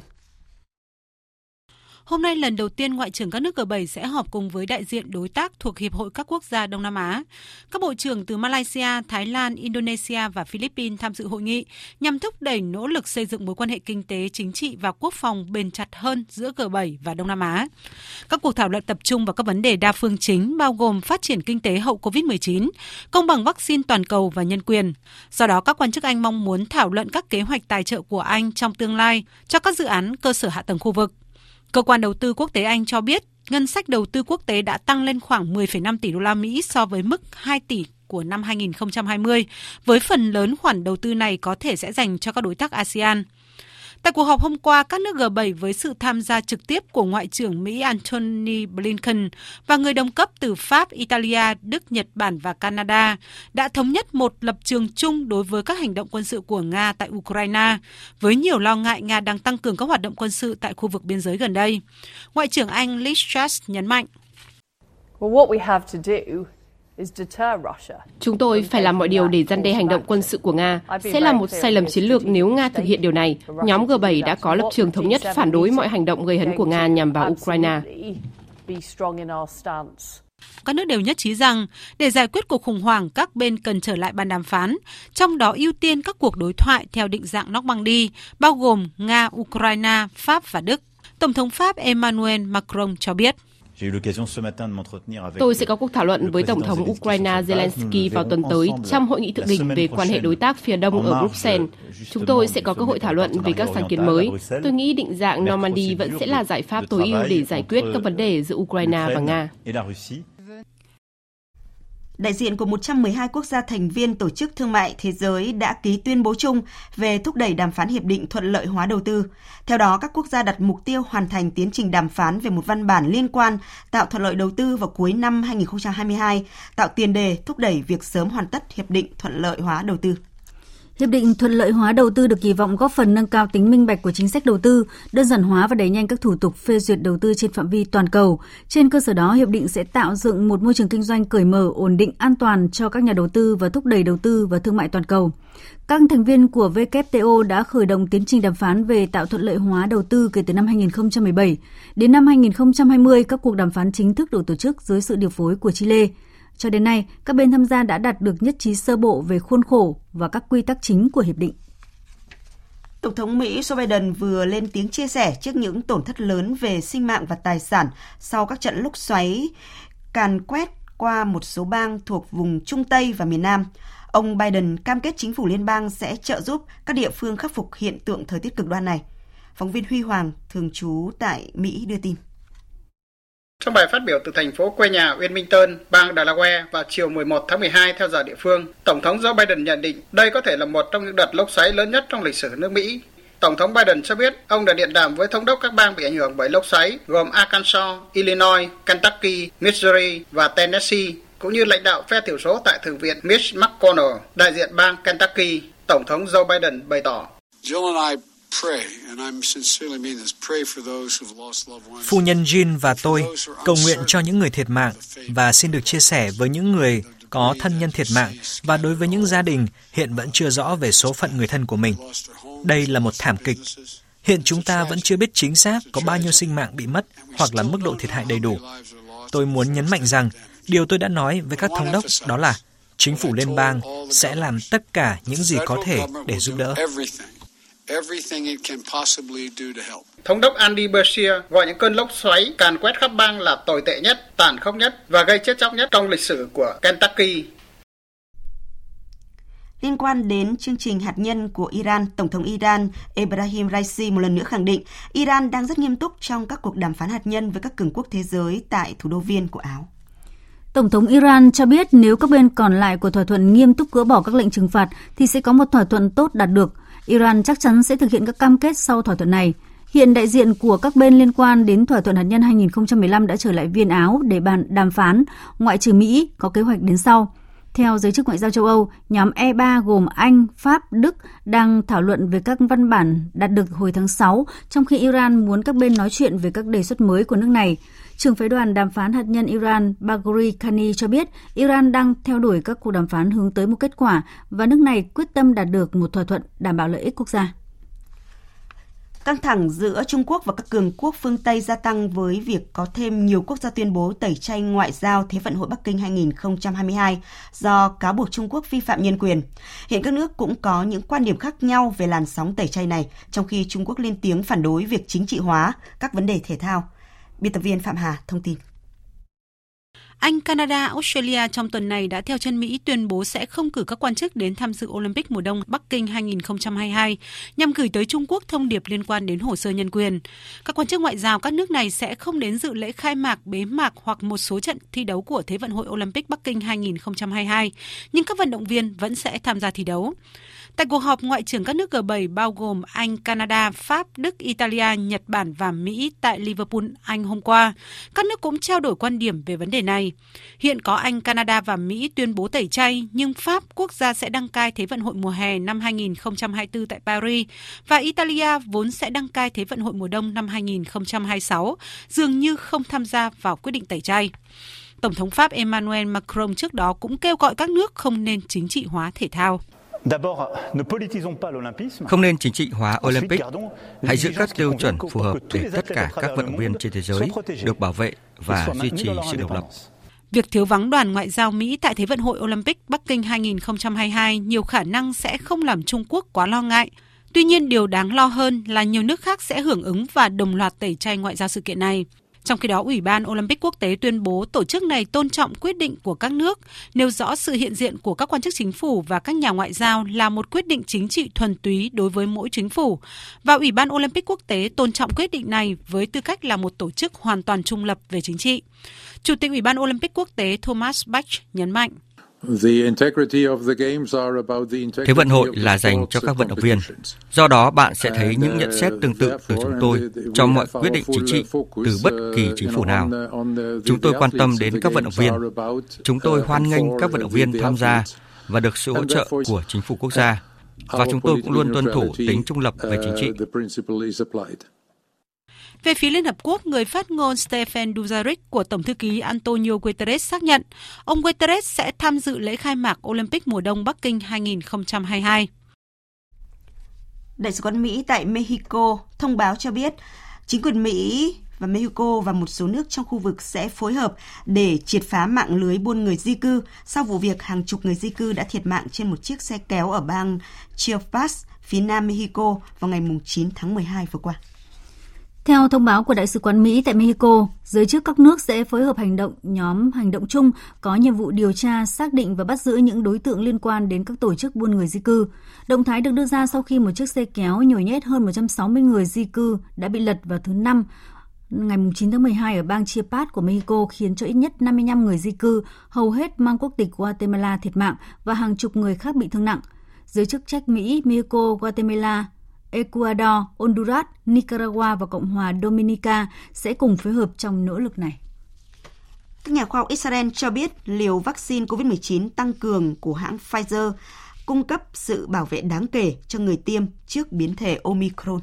Hôm nay lần đầu tiên Ngoại trưởng các nước G7 sẽ họp cùng với đại diện đối tác thuộc Hiệp hội các quốc gia Đông Nam Á. Các bộ trưởng từ Malaysia, Thái Lan, Indonesia và Philippines tham dự hội nghị nhằm thúc đẩy nỗ lực xây dựng mối quan hệ kinh tế, chính trị và quốc phòng bền chặt hơn giữa G7 và Đông Nam Á. Các cuộc thảo luận tập trung vào các vấn đề đa phương chính bao gồm phát triển kinh tế hậu COVID-19, công bằng vaccine toàn cầu và nhân quyền. Do đó, các quan chức Anh mong muốn thảo luận các kế hoạch tài trợ của Anh trong tương lai cho các dự án cơ sở hạ tầng khu vực. Cơ quan đầu tư quốc tế Anh cho biết ngân sách đầu tư quốc tế đã tăng lên khoảng 10,5 tỷ đô la Mỹ so với mức 2 tỷ của năm 2020, với phần lớn khoản đầu tư này có thể sẽ dành cho các đối tác ASEAN. Tại cuộc họp hôm qua, các nước G7 với sự tham gia trực tiếp của Ngoại trưởng Mỹ Antony Blinken và người đồng cấp từ Pháp, Italia, Đức, Nhật Bản và Canada đã thống nhất một lập trường chung đối với các hành động quân sự của Nga tại Ukraine, với nhiều lo ngại Nga đang tăng cường các hoạt động quân sự tại khu vực biên giới gần đây. Ngoại trưởng Anh Liz Truss nhấn mạnh. Well, Chúng tôi phải làm mọi điều để gian đe hành động quân sự của Nga. Sẽ là một sai lầm chiến lược nếu Nga thực hiện điều này. Nhóm G7 đã có lập trường thống nhất phản đối mọi hành động gây hấn của Nga nhằm vào Ukraine. Các nước đều nhất trí rằng để giải quyết cuộc khủng hoảng, các bên cần trở lại bàn đàm phán, trong đó ưu tiên các cuộc đối thoại theo định dạng Normandy, bao gồm Nga, Ukraine, Pháp và Đức. Tổng thống Pháp Emmanuel Macron cho biết. Tôi sẽ có cuộc thảo luận với Tổng thống Ukraine Zelensky vào tuần tới trong hội nghị thượng đỉnh về quan hệ đối tác phía đông ở Bruxelles. Chúng tôi sẽ có cơ hội thảo luận về các sáng kiến mới. Tôi nghĩ định dạng Normandy vẫn sẽ là giải pháp tối ưu để giải quyết các vấn đề giữa Ukraine và Nga. Đại diện của 112 quốc gia thành viên Tổ chức Thương mại Thế giới đã ký tuyên bố chung về thúc đẩy đàm phán hiệp định thuận lợi hóa đầu tư. Theo đó, các quốc gia đặt mục tiêu hoàn thành tiến trình đàm phán về một văn bản liên quan tạo thuận lợi đầu tư vào cuối năm 2022, tạo tiền đề thúc đẩy việc sớm hoàn tất hiệp định thuận lợi hóa đầu tư. Hiệp định thuận lợi hóa đầu tư được kỳ vọng góp phần nâng cao tính minh bạch của chính sách đầu tư, đơn giản hóa và đẩy nhanh các thủ tục phê duyệt đầu tư trên phạm vi toàn cầu. Trên cơ sở đó, hiệp định sẽ tạo dựng một môi trường kinh doanh cởi mở, ổn định, an toàn cho các nhà đầu tư và thúc đẩy đầu tư và thương mại toàn cầu. Các thành viên của WTO đã khởi động tiến trình đàm phán về tạo thuận lợi hóa đầu tư kể từ năm 2017. Đến năm 2020, các cuộc đàm phán chính thức được tổ chức dưới sự điều phối của Chile. Cho đến nay, các bên tham gia đã đạt được nhất trí sơ bộ về khuôn khổ và các quy tắc chính của hiệp định. Tổng thống Mỹ Joe Biden vừa lên tiếng chia sẻ trước những tổn thất lớn về sinh mạng và tài sản sau các trận lốc xoáy càn quét qua một số bang thuộc vùng Trung Tây và miền Nam. Ông Biden cam kết chính phủ liên bang sẽ trợ giúp các địa phương khắc phục hiện tượng thời tiết cực đoan này. Phóng viên Huy Hoàng, thường trú tại Mỹ đưa tin. Trong bài phát biểu từ thành phố quê nhà Wilmington, bang Delaware vào chiều 11 tháng 12 theo giờ địa phương, Tổng thống Joe Biden nhận định đây có thể là một trong những đợt lốc xoáy lớn nhất trong lịch sử nước Mỹ. Tổng thống Biden cho biết ông đã điện đàm với thống đốc các bang bị ảnh hưởng bởi lốc xoáy gồm Arkansas, Illinois, Kentucky, Missouri và Tennessee, cũng như lãnh đạo phe thiểu số tại Thượng viện Mitch McConnell, đại diện bang Kentucky. Tổng thống Joe Biden bày tỏ. Phu nhân Jean và tôi cầu nguyện cho những người thiệt mạng và xin được chia sẻ với những người có thân nhân thiệt mạng và đối với những gia đình hiện vẫn chưa rõ về số phận người thân của mình. Đây là một thảm kịch. Hiện chúng ta vẫn chưa biết chính xác có bao nhiêu sinh mạng bị mất hoặc là mức độ thiệt hại đầy đủ. Tôi muốn nhấn mạnh rằng điều tôi đã nói với các thống đốc đó là chính phủ liên bang sẽ làm tất cả những gì có thể để giúp đỡ. Thống đốc Andy Beshear gọi những cơn lốc xoáy càn quét khắp bang là tồi tệ nhất, tàn khốc nhất và gây chết chóc nhất trong lịch sử của Kentucky. Liên quan đến chương trình hạt nhân của Iran, Tổng thống Iran Ebrahim Raisi một lần nữa khẳng định Iran đang rất nghiêm túc trong các cuộc đàm phán hạt nhân với các cường quốc thế giới tại thủ đô Viên của Áo. Tổng thống Iran cho biết nếu các bên còn lại của thỏa thuận nghiêm túc gỡ bỏ các lệnh trừng phạt thì sẽ có một thỏa thuận tốt đạt được. Iran chắc chắn sẽ thực hiện các cam kết sau thỏa thuận này. Hiện đại diện của các bên liên quan đến thỏa thuận hạt nhân 2015 đã trở lại Viên Áo để bàn đàm phán, ngoại trừ Mỹ có kế hoạch đến sau. Theo giới chức ngoại giao châu Âu, nhóm E3 gồm Anh, Pháp, Đức đang thảo luận về các văn bản đạt được hồi tháng 6, trong khi Iran muốn các bên nói chuyện về các đề xuất mới của nước này. Trưởng phái đoàn đàm phán hạt nhân Iran Bagheri Khani cho biết Iran đang theo đuổi các cuộc đàm phán hướng tới một kết quả và nước này quyết tâm đạt được một thỏa thuận đảm bảo lợi ích quốc gia. Căng thẳng giữa Trung Quốc và các cường quốc phương Tây gia tăng với việc có thêm nhiều quốc gia tuyên bố tẩy chay ngoại giao Thế vận hội Bắc Kinh 2022 do cáo buộc Trung Quốc vi phạm nhân quyền. Hiện các nước cũng có những quan điểm khác nhau về làn sóng tẩy chay này, trong khi Trung Quốc lên tiếng phản đối việc chính trị hóa các vấn đề thể thao. Biên tập viên Phạm Hà thông tin. Anh, Canada, Australia trong tuần này đã theo chân Mỹ tuyên bố sẽ không cử các quan chức đến tham dự Olympic mùa đông Bắc Kinh 2022 nhằm gửi tới Trung Quốc thông điệp liên quan đến hồ sơ nhân quyền. Các quan chức ngoại giao các nước này sẽ không đến dự lễ khai mạc, bế mạc hoặc một số trận thi đấu của Thế vận hội Olympic Bắc Kinh 2022, nhưng các vận động viên vẫn sẽ tham gia thi đấu. Tại cuộc họp, Ngoại trưởng các nước G7 bao gồm Anh, Canada, Pháp, Đức, Italia, Nhật Bản và Mỹ tại Liverpool, Anh hôm qua, các nước cũng trao đổi quan điểm về vấn đề này. Hiện có Anh, Canada và Mỹ tuyên bố tẩy chay, nhưng Pháp, quốc gia sẽ đăng cai Thế vận hội mùa hè năm 2024 tại Paris, và Italia vốn sẽ đăng cai Thế vận hội mùa đông năm 2026, dường như không tham gia vào quyết định tẩy chay. Tổng thống Pháp Emmanuel Macron trước đó cũng kêu gọi các nước không nên chính trị hóa thể thao. Không nên chính trị hóa Olympic. Hãy giữ các tiêu chuẩn phù hợp để tất cả các vận động viên trên thế giới được bảo vệ và duy trì sự độc lập. Việc thiếu vắng đoàn ngoại giao Mỹ tại Thế vận hội Olympic Bắc Kinh 2022 nhiều khả năng sẽ không làm Trung Quốc quá lo ngại. Tuy nhiên, điều đáng lo hơn là nhiều nước khác sẽ hưởng ứng và đồng loạt tẩy chay ngoại giao sự kiện này. Trong khi đó, Ủy ban Olympic quốc tế tuyên bố tổ chức này tôn trọng quyết định của các nước, nêu rõ sự hiện diện của các quan chức chính phủ và các nhà ngoại giao là một quyết định chính trị thuần túy đối với mỗi chính phủ. Và Ủy ban Olympic quốc tế tôn trọng quyết định này với tư cách là một tổ chức hoàn toàn trung lập về chính trị. Chủ tịch Ủy ban Olympic quốc tế Thomas Bach nhấn mạnh. Thế vận hội là dành cho các vận động viên. Do đó, bạn sẽ thấy những nhận xét tương tự từ chúng tôi trong mọi quyết định chính trị từ bất kỳ chính phủ nào. Chúng tôi quan tâm đến các vận động viên. Chúng tôi hoan nghênh các vận động viên tham gia và được sự hỗ trợ của chính phủ quốc gia. Và chúng tôi cũng luôn tuân thủ tính trung lập về chính trị. Về phía Liên Hợp Quốc, người phát ngôn Stephen Dujarric của Tổng thư ký Antonio Guterres xác nhận ông Guterres sẽ tham dự lễ khai mạc Olympic mùa đông Bắc Kinh 2022. Đại sứ quán Mỹ tại Mexico thông báo cho biết chính quyền Mỹ và Mexico và một số nước trong khu vực sẽ phối hợp để triệt phá mạng lưới buôn người di cư sau vụ việc hàng chục người di cư đã thiệt mạng trên một chiếc xe kéo ở bang Chiapas, phía nam Mexico vào ngày 9 tháng 12 vừa qua. Theo thông báo của Đại sứ quán Mỹ tại Mexico, giới chức các nước sẽ phối hợp hành động nhóm hành động chung có nhiệm vụ điều tra, xác định và bắt giữ những đối tượng liên quan đến các tổ chức buôn người di cư. Động thái được đưa ra sau khi một chiếc xe kéo nhồi nhét hơn 160 người di cư đã bị lật vào thứ Năm ngày 9 tháng 12 ở bang Chiapas của Mexico khiến cho ít nhất 55 người di cư, hầu hết mang quốc tịch Guatemala thiệt mạng và hàng chục người khác bị thương nặng. Giới chức trách Mỹ, Mexico, Guatemala Ecuador, Honduras, Nicaragua và Cộng hòa Dominica sẽ cùng phối hợp trong nỗ lực này. Các nhà khoa học Israel cho biết liều vaccine COVID-19 tăng cường của hãng Pfizer cung cấp sự bảo vệ đáng kể cho người tiêm trước biến thể Omicron.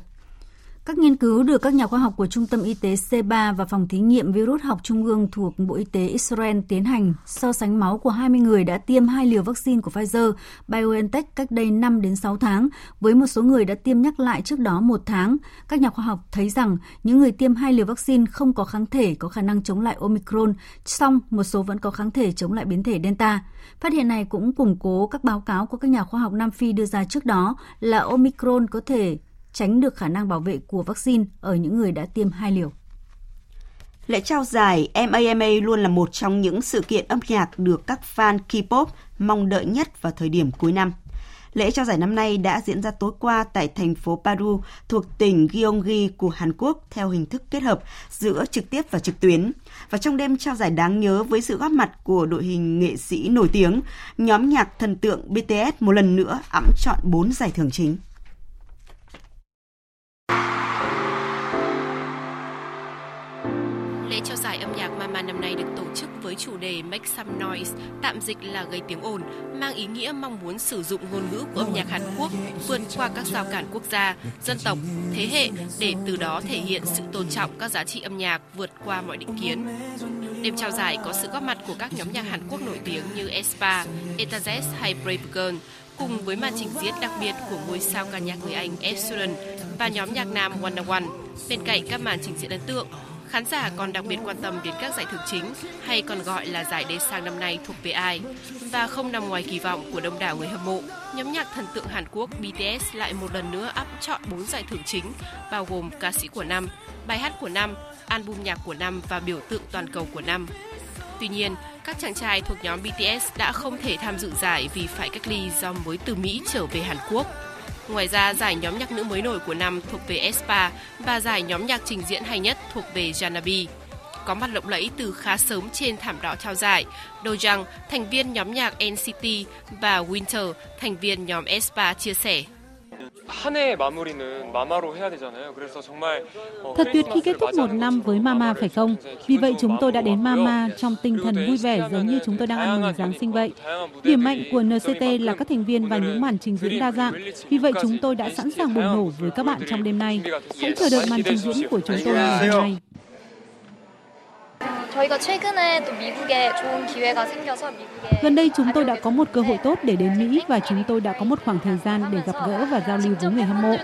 Các nghiên cứu được các nhà khoa học của Trung tâm Y tế C3 và Phòng thí nghiệm virus học trung ương thuộc Bộ Y tế Israel tiến hành so sánh máu của 20 người đã tiêm hai liều vaccine của Pfizer BioNTech cách đây 5 đến 6 tháng với một số người đã tiêm nhắc lại trước đó một tháng. Các nhà khoa học thấy rằng những người tiêm hai liều vaccine không có kháng thể có khả năng chống lại Omicron, song một số vẫn có kháng thể chống lại biến thể Delta. Phát hiện này cũng củng cố các báo cáo của các nhà khoa học Nam Phi đưa ra trước đó là Omicron có thể tránh được khả năng bảo vệ của vaccine ở những người đã tiêm hai liều. Lễ trao giải MAMA luôn là một trong những sự kiện âm nhạc được các fan K-pop mong đợi nhất vào thời điểm cuối năm. Lễ trao giải năm nay đã diễn ra tối qua tại thành phố Paru thuộc tỉnh Gyeonggi của Hàn Quốc theo hình thức kết hợp giữa trực tiếp và trực tuyến. Và trong đêm trao giải đáng nhớ với sự góp mặt của đội hình nghệ sĩ nổi tiếng, nhóm nhạc thần tượng BTS một lần nữa ẵm chọn 4 giải thưởng chính. Lễ trao giải âm nhạc Mama năm nay được tổ chức với chủ đề Make Some Noise, tạm dịch là gây tiếng ồn, mang ý nghĩa mong muốn sử dụng ngôn ngữ của âm nhạc Hàn Quốc vượt qua các rào cản quốc gia, dân tộc, thế hệ để từ đó thể hiện sự tôn trọng các giá trị âm nhạc vượt qua mọi định kiến. Đêm trao giải có sự góp mặt của các nhóm nhạc Hàn Quốc nổi tiếng như aespa, Etazes hay Brave Girl, cùng với màn trình diễn đặc biệt của ngôi sao ca nhạc người Anh Ed Sheeran và nhóm nhạc nam Wonder One. Bên cạnh các màn trình diễn ấn tượng, khán giả còn đặc biệt quan tâm đến các giải thưởng chính hay còn gọi là giải đế sang năm nay thuộc về ai và không nằm ngoài kỳ vọng của đông đảo người hâm mộ. Nhóm nhạc thần tượng Hàn Quốc BTS lại một lần nữa áp chọn 4 giải thưởng chính bao gồm ca sĩ của năm, bài hát của năm, album nhạc của năm và biểu tượng toàn cầu của năm. Tuy nhiên, các chàng trai thuộc nhóm BTS đã không thể tham dự giải vì phải cách ly do mới từ Mỹ trở về Hàn Quốc. Ngoài ra, giải nhóm nhạc nữ mới nổi của năm thuộc về Espa và giải nhóm nhạc trình diễn hay nhất thuộc về Janabi. Có mặt lộng lẫy từ khá sớm trên thảm đỏ trao giải, Dojang, thành viên nhóm nhạc NCT và Winter, thành viên nhóm Espa chia sẻ. Thật tuyệt khi kết thúc một năm với Mama phải không? Vì vậy chúng tôi đã đến Mama trong tinh thần vui vẻ giống như chúng tôi đang ăn mừng Giáng sinh vậy. Điểm mạnh của NCT là các thành viên và những màn trình diễn đa dạng. Vì vậy chúng tôi đã sẵn sàng bùng nổ với các bạn trong đêm nay. Hãy chờ đợi màn trình diễn của chúng tôi ngày hôm nay. Gần đây chúng tôi đã có một cơ hội tốt để đến Mỹ và chúng tôi đã có một khoảng thời gian để gặp gỡ và giao lưu với người hâm mộ.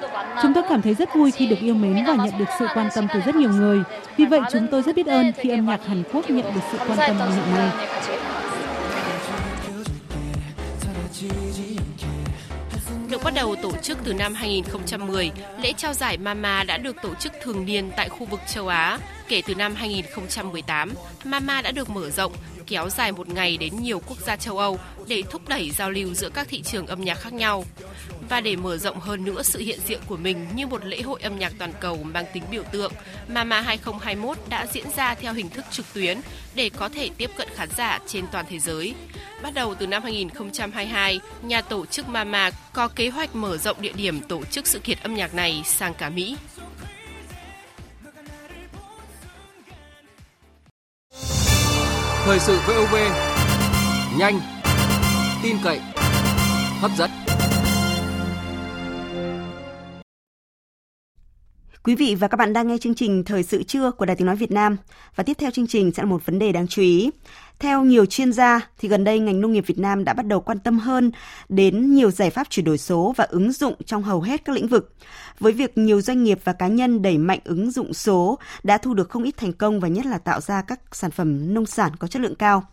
Chúng tôi cảm thấy rất vui khi được yêu mến và nhận được sự quan tâm từ rất nhiều người. Vì vậy chúng tôi rất biết ơn khi âm nhạc Hàn Quốc nhận được sự quan tâm như hiện nay. Được bắt đầu tổ chức từ năm 2010, lễ trao giải Mama đã được tổ chức thường niên tại khu vực châu Á. Kể từ năm 2018, Mama đã được mở rộng, kéo dài một ngày đến nhiều quốc gia châu Âu để thúc đẩy giao lưu giữa các thị trường âm nhạc khác nhau. Và để mở rộng hơn nữa sự hiện diện của mình như một lễ hội âm nhạc toàn cầu mang tính biểu tượng, Mama 2021 đã diễn ra theo hình thức trực tuyến để có thể tiếp cận khán giả trên toàn thế giới. Bắt đầu từ năm 2022, nhà tổ chức Mama có kế hoạch mở rộng địa điểm tổ chức sự kiện âm nhạc này sang cả Mỹ. Thời sự VOV, nhanh, tin cậy, hấp dẫn. Quý vị và các bạn đang nghe chương trình Thời sự trưa của Đài Tiếng Nói Việt Nam và tiếp theo chương trình sẽ là một vấn đề đáng chú ý. Theo nhiều chuyên gia, thì gần đây ngành nông nghiệp Việt Nam đã bắt đầu quan tâm hơn đến nhiều giải pháp chuyển đổi số và ứng dụng trong hầu hết các lĩnh vực. Với việc nhiều doanh nghiệp và cá nhân đẩy mạnh ứng dụng số đã thu được không ít thành công và nhất là tạo ra các sản phẩm nông sản có chất lượng cao.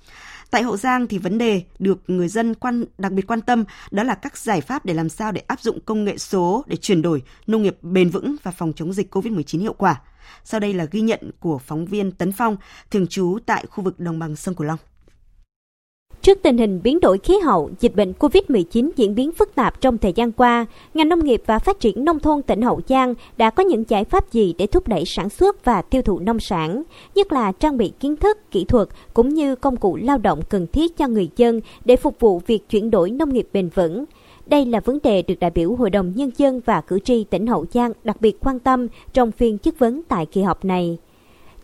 Tại Hậu Giang thì vấn đề được người dân quan đặc biệt quan tâm đó là các giải pháp để làm sao để áp dụng công nghệ số để chuyển đổi nông nghiệp bền vững và phòng chống dịch COVID-19 hiệu quả. Sau đây là ghi nhận của phóng viên Tấn Phong, thường trú tại khu vực đồng bằng sông Cửu Long. Trước tình hình biến đổi khí hậu, dịch bệnh COVID-19 diễn biến phức tạp trong thời gian qua, ngành nông nghiệp và phát triển nông thôn tỉnh Hậu Giang đã có những giải pháp gì để thúc đẩy sản xuất và tiêu thụ nông sản, nhất là trang bị kiến thức, kỹ thuật cũng như công cụ lao động cần thiết cho người dân để phục vụ việc chuyển đổi nông nghiệp bền vững. Đây là vấn đề được đại biểu Hội đồng Nhân dân và cử tri tỉnh Hậu Giang đặc biệt quan tâm trong phiên chất vấn tại kỳ họp này.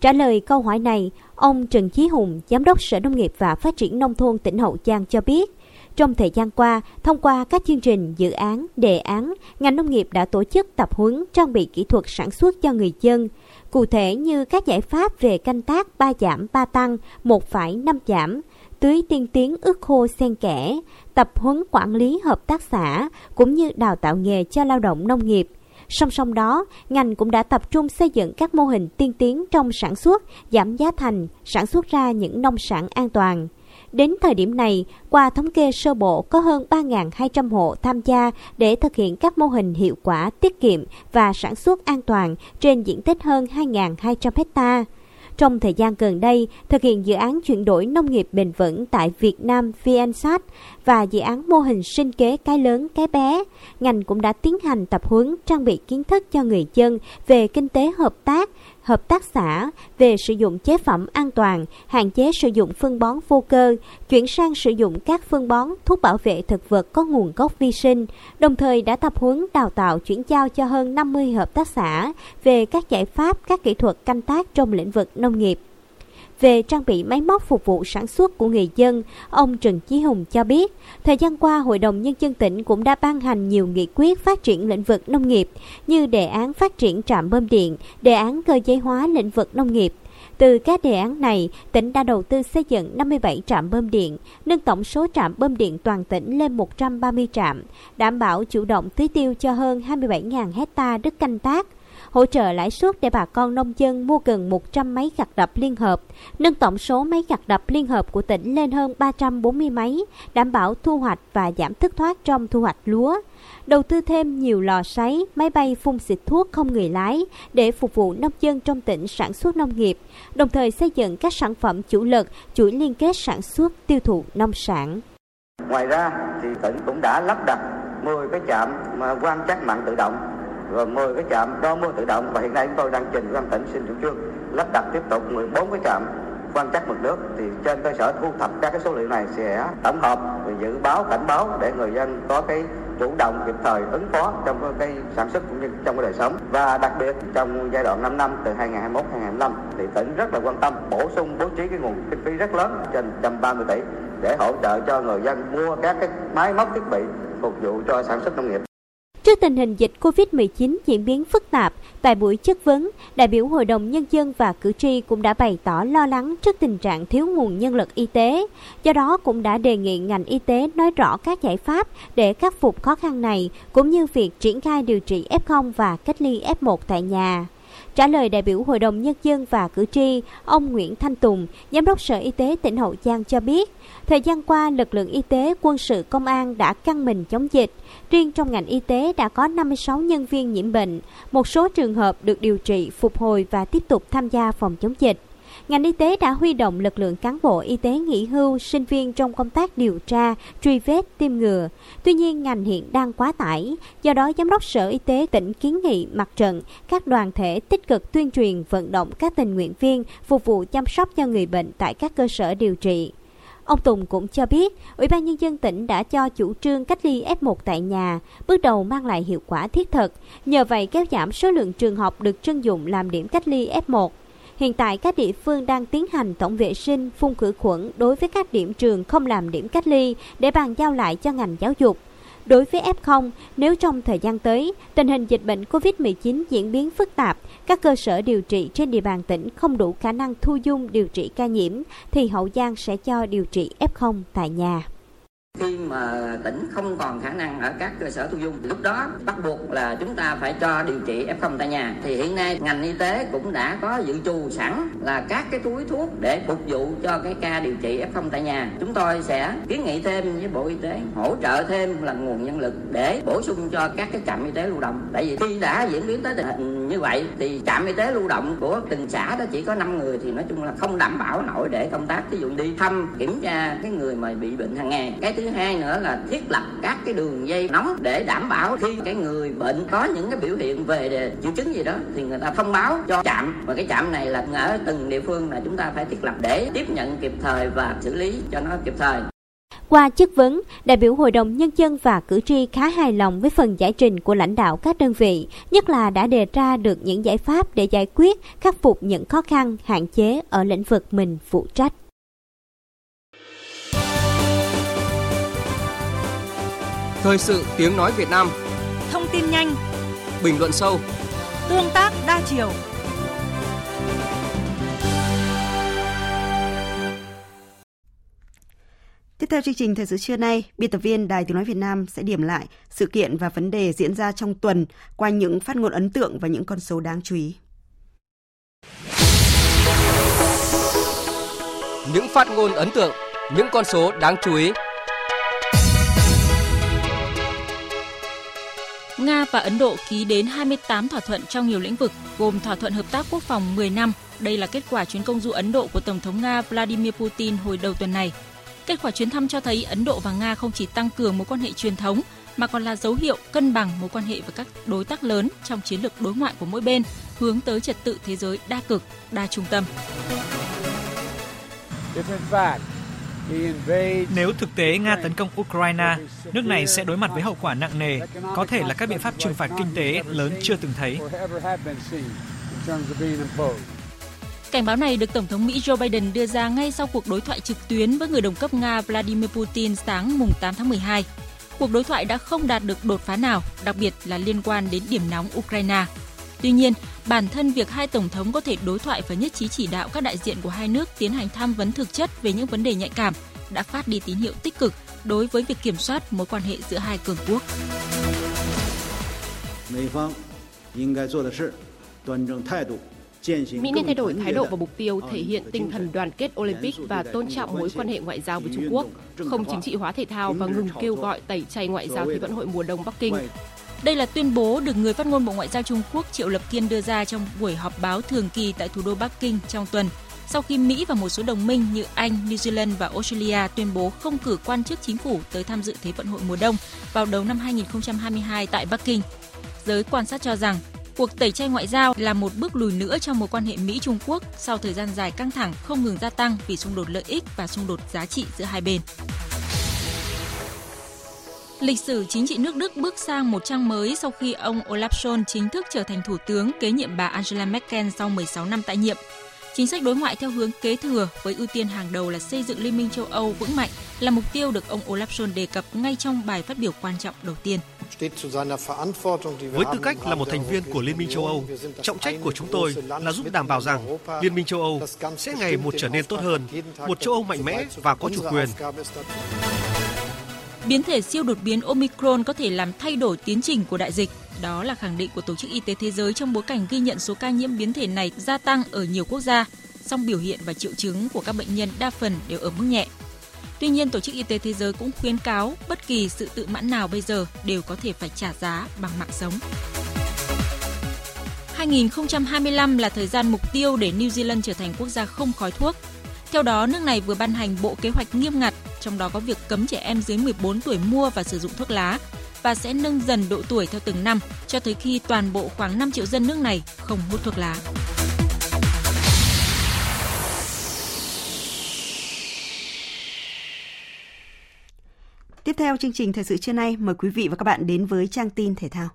Trả lời câu hỏi này, ông Trần Chí Hùng, Giám đốc Sở Nông nghiệp và Phát triển Nông thôn tỉnh Hậu Giang cho biết, Trong thời gian qua, thông qua các chương trình, dự án, đề án, ngành nông nghiệp đã tổ chức tập huấn trang bị kỹ thuật sản xuất cho người dân. Cụ thể như các giải pháp về canh tác 3 giảm 3 tăng, một phải năm giảm, tưới tiên tiến ước khô xen kẽ, tập huấn quản lý hợp tác xã cũng như đào tạo nghề cho lao động nông nghiệp. Song song đó, ngành cũng đã tập trung xây dựng các mô hình tiên tiến trong sản xuất, giảm giá thành, sản xuất ra những nông sản an toàn. Đến thời điểm này, qua thống kê sơ bộ có hơn 3.200 hộ tham gia để thực hiện các mô hình hiệu quả, tiết kiệm và sản xuất an toàn trên diện tích hơn 2.200 hectare. Trong thời gian gần đây, thực hiện dự án chuyển đổi nông nghiệp bền vững tại Việt Nam VNSAT và dự án mô hình sinh kế cái lớn cái bé, ngành cũng đã tiến hành tập huấn trang bị kiến thức cho người dân về kinh tế hợp tác, hợp tác xã về sử dụng chế phẩm an toàn, hạn chế sử dụng phân bón vô cơ, chuyển sang sử dụng các phân bón, thuốc bảo vệ thực vật có nguồn gốc vi sinh, đồng thời đã tập huấn đào tạo chuyển giao cho hơn 50 hợp tác xã về các giải pháp, các kỹ thuật canh tác trong lĩnh vực nông nghiệp. Về trang bị máy móc phục vụ sản xuất của người dân, ông Trần Chí Hùng cho biết, thời gian qua Hội đồng Nhân dân tỉnh cũng đã ban hành nhiều nghị quyết phát triển lĩnh vực nông nghiệp như đề án phát triển trạm bơm điện, đề án cơ giới hóa lĩnh vực nông nghiệp. Từ các đề án này, tỉnh đã đầu tư xây dựng 57 trạm bơm điện, nâng tổng số trạm bơm điện toàn tỉnh lên 130 trạm, đảm bảo chủ động tưới tiêu cho hơn 27.000 hecta đất canh tác, hỗ trợ lãi suất để bà con nông dân mua gần 100 máy gặt đập liên hợp, nâng tổng số máy gặt đập liên hợp của tỉnh lên hơn 340 máy, đảm bảo thu hoạch và giảm thất thoát trong thu hoạch lúa. Đầu tư thêm nhiều lò sấy, máy bay phun xịt thuốc không người lái để phục vụ nông dân trong tỉnh sản xuất nông nghiệp, đồng thời xây dựng các sản phẩm chủ lực, chuỗi liên kết sản xuất tiêu thụ nông sản. Ngoài ra thì tỉnh cũng đã lắp đặt 10 cái trạm quan trắc mặn tự động rồi 10 cái trạm, đo mưa tự động. Và hiện nay chúng tôi đang trình quan tỉnh xin chủ trương lắp đặt tiếp tục 14 cái trạm quan trắc mực nước. Thì trên cơ sở thu thập các cái số liệu này sẽ tổng hợp và dự báo, cảnh báo để người dân có cái chủ động kịp thời ứng phó trong cái sản xuất cũng như trong cái đời sống. Và đặc biệt trong giai đoạn 5 năm, từ 2021 2025 thì tỉnh rất là quan tâm bổ sung, bố trí cái nguồn kinh phí rất lớn trên 130 tỷ để hỗ trợ cho người dân mua các cái máy móc thiết bị phục vụ cho sản xuất nông nghiệp. Trước tình hình dịch COVID-19 diễn biến phức tạp, tại buổi chất vấn, đại biểu Hội đồng Nhân dân và cử tri cũng đã bày tỏ lo lắng trước tình trạng thiếu nguồn nhân lực y tế. Do đó cũng đã đề nghị ngành y tế nói rõ các giải pháp để khắc phục khó khăn này, cũng như việc triển khai điều trị F0 và cách ly F1 tại nhà. Trả lời đại biểu Hội đồng Nhân dân và cử tri, ông Nguyễn Thanh Tùng, Giám đốc Sở Y tế tỉnh Hậu Giang cho biết, thời gian qua lực lượng y tế, quân sự, công an đã căng mình chống dịch. Riêng trong ngành y tế đã có 56 nhân viên nhiễm bệnh, một số trường hợp được điều trị, phục hồi và tiếp tục tham gia phòng chống dịch. Ngành y tế đã huy động lực lượng cán bộ y tế nghỉ hưu, sinh viên trong công tác điều tra, truy vết, tiêm ngừa. Tuy nhiên, ngành hiện đang quá tải. Do đó, Giám đốc Sở Y tế tỉnh kiến nghị mặt trận, các đoàn thể tích cực tuyên truyền, vận động các tình nguyện viên phục vụ chăm sóc cho người bệnh tại các cơ sở điều trị. Ông Tùng cũng cho biết, Ủy ban Nhân dân tỉnh đã cho chủ trương cách ly F1 tại nhà, bước đầu mang lại hiệu quả thiết thực. Nhờ vậy kéo giảm số lượng trường học được trưng dụng làm điểm cách ly F1. Hiện tại các địa phương đang tiến hành tổng vệ sinh, phun khử khuẩn đối với các điểm trường không làm điểm cách ly để bàn giao lại cho ngành giáo dục. Đối với F0, nếu trong thời gian tới, tình hình dịch bệnh COVID-19 diễn biến phức tạp, các cơ sở điều trị trên địa bàn tỉnh không đủ khả năng thu dung điều trị ca nhiễm, thì Hậu Giang sẽ cho điều trị F0 tại nhà khi mà tỉnh không còn khả năng ở các cơ sở thu dung lúc đó bắt buộc là chúng ta phải cho điều trị f0 tại nhà. Thì hiện nay ngành y tế cũng đã có dự trù sẵn là các cái túi thuốc để phục vụ cho cái ca điều trị f0 tại nhà. Chúng tôi sẽ kiến nghị thêm với bộ y tế, hỗ trợ thêm là nguồn nhân lực để bổ sung cho các cái trạm y tế lưu động. Tại vì khi đã diễn biến tới tình hình như vậy thì trạm y tế lưu động của từng xã đó chỉ có 5 người thì nói chung là không đảm bảo nổi để công tác. Ví dụ đi thăm, kiểm tra cái người mà bị bệnh hàng ngày. Cái thứ hai nữa là thiết lập các cái đường dây nóng để đảm bảo khi cái người bệnh có những cái biểu hiện về triệu chứng gì đó thì người ta thông báo cho trạm. Và cái trạm này là ở từng địa phương là chúng ta phải thiết lập để tiếp nhận kịp thời và xử lý cho nó kịp thời qua chất vấn, đại biểu Hội đồng Nhân dân và cử tri khá hài lòng với phần giải trình của lãnh đạo các đơn vị, nhất là đã đề ra được những giải pháp để giải quyết, khắc phục những khó khăn, hạn chế ở lĩnh vực mình phụ trách. Thời sự tiếng nói Việt Nam. Thông tin nhanh. Bình luận sâu. Tương tác đa chiều theo chương trình Thời sự trưa nay, biên tập viên Đài Tiếng Nói Việt Nam sẽ điểm lại sự kiện và vấn đề diễn ra trong tuần qua những phát ngôn ấn tượng và những con số đáng chú ý. Những phát ngôn ấn tượng, những con số đáng chú ý. Nga và Ấn Độ ký đến 28 thỏa thuận trong nhiều lĩnh vực, gồm thỏa thuận hợp tác quốc phòng 10 năm. Đây là kết quả chuyến công du Ấn Độ của Tổng thống Nga Vladimir Putin hồi đầu tuần này. Kết quả chuyến thăm cho thấy Ấn Độ và Nga không chỉ tăng cường mối quan hệ truyền thống mà còn là dấu hiệu cân bằng mối quan hệ với các đối tác lớn trong chiến lược đối ngoại của mỗi bên, hướng tới trật tự thế giới đa cực, đa trung tâm. Nếu thực tế Nga tấn công Ukraine, nước này sẽ đối mặt với hậu quả nặng nề, có thể là các biện pháp trừng phạt kinh tế lớn chưa từng thấy. Cảnh báo này được Tổng thống Mỹ Joe Biden đưa ra ngay sau cuộc đối thoại trực tuyến với người đồng cấp Nga Vladimir Putin sáng mùng 8 tháng 12. Cuộc đối thoại đã không đạt được đột phá nào, đặc biệt là liên quan đến điểm nóng Ukraine. Tuy nhiên, bản thân việc hai tổng thống có thể đối thoại và nhất trí chỉ đạo các đại diện của hai nước tiến hành tham vấn thực chất về những vấn đề nhạy cảm đã phát đi tín hiệu tích cực đối với việc kiểm soát mối quan hệ giữa hai cường quốc. Mỹ phương Mỹ nên thay đổi thái độ và mục tiêu thể hiện tinh thần đoàn kết Olympic và tôn trọng mối quan hệ ngoại giao với Trung Quốc, không chính trị hóa thể thao và ngừng kêu gọi tẩy chay ngoại giao Thế vận hội mùa đông Bắc Kinh. Đây là tuyên bố được người phát ngôn Bộ Ngoại giao Trung Quốc Triệu Lập Kiên đưa ra trong buổi họp báo thường kỳ tại thủ đô Bắc Kinh trong tuần, sau khi Mỹ và một số đồng minh như Anh, New Zealand và Australia tuyên bố không cử quan chức chính phủ tới tham dự Thế vận hội mùa đông vào đầu năm 2022 tại Bắc Kinh. Giới quan sát cho rằng cuộc tẩy chay ngoại giao là một bước lùi nữa trong mối quan hệ Mỹ-Trung Quốc sau thời gian dài căng thẳng, không ngừng gia tăng vì xung đột lợi ích và xung đột giá trị giữa hai bên. Lịch sử chính trị nước Đức bước sang một trang mới sau khi ông Olaf Scholz chính thức trở thành thủ tướng kế nhiệm bà Angela Merkel sau 16 năm tại nhiệm. Chính sách đối ngoại theo hướng kế thừa với ưu tiên hàng đầu là xây dựng Liên minh châu Âu vững mạnh là mục tiêu được ông Olaf Scholz đề cập ngay trong bài phát biểu quan trọng đầu tiên. Với tư cách là một thành viên của Liên minh châu Âu, trọng trách của chúng tôi là giúp đảm bảo rằng Liên minh châu Âu sẽ ngày một trở nên tốt hơn, một châu Âu mạnh mẽ và có chủ quyền. Biến thể siêu đột biến Omicron có thể làm thay đổi tiến trình của đại dịch. Đó là khẳng định của Tổ chức Y tế Thế giới trong bối cảnh ghi nhận số ca nhiễm biến thể này gia tăng ở nhiều quốc gia, song biểu hiện và triệu chứng của các bệnh nhân đa phần đều ở mức nhẹ. Tuy nhiên, Tổ chức Y tế Thế giới cũng khuyến cáo bất kỳ sự tự mãn nào bây giờ đều có thể phải trả giá bằng mạng sống. 2025 là thời gian mục tiêu để New Zealand trở thành quốc gia không khói thuốc. Theo đó, nước này vừa ban hành bộ kế hoạch nghiêm ngặt, trong đó có việc cấm trẻ em dưới 14 tuổi mua và sử dụng thuốc lá và sẽ nâng dần độ tuổi theo từng năm cho tới khi toàn bộ khoảng 5 triệu dân nước này không hút thuốc lá. Tiếp theo chương trình thời sự trưa nay, mời quý vị và các bạn đến với trang tin thể thao.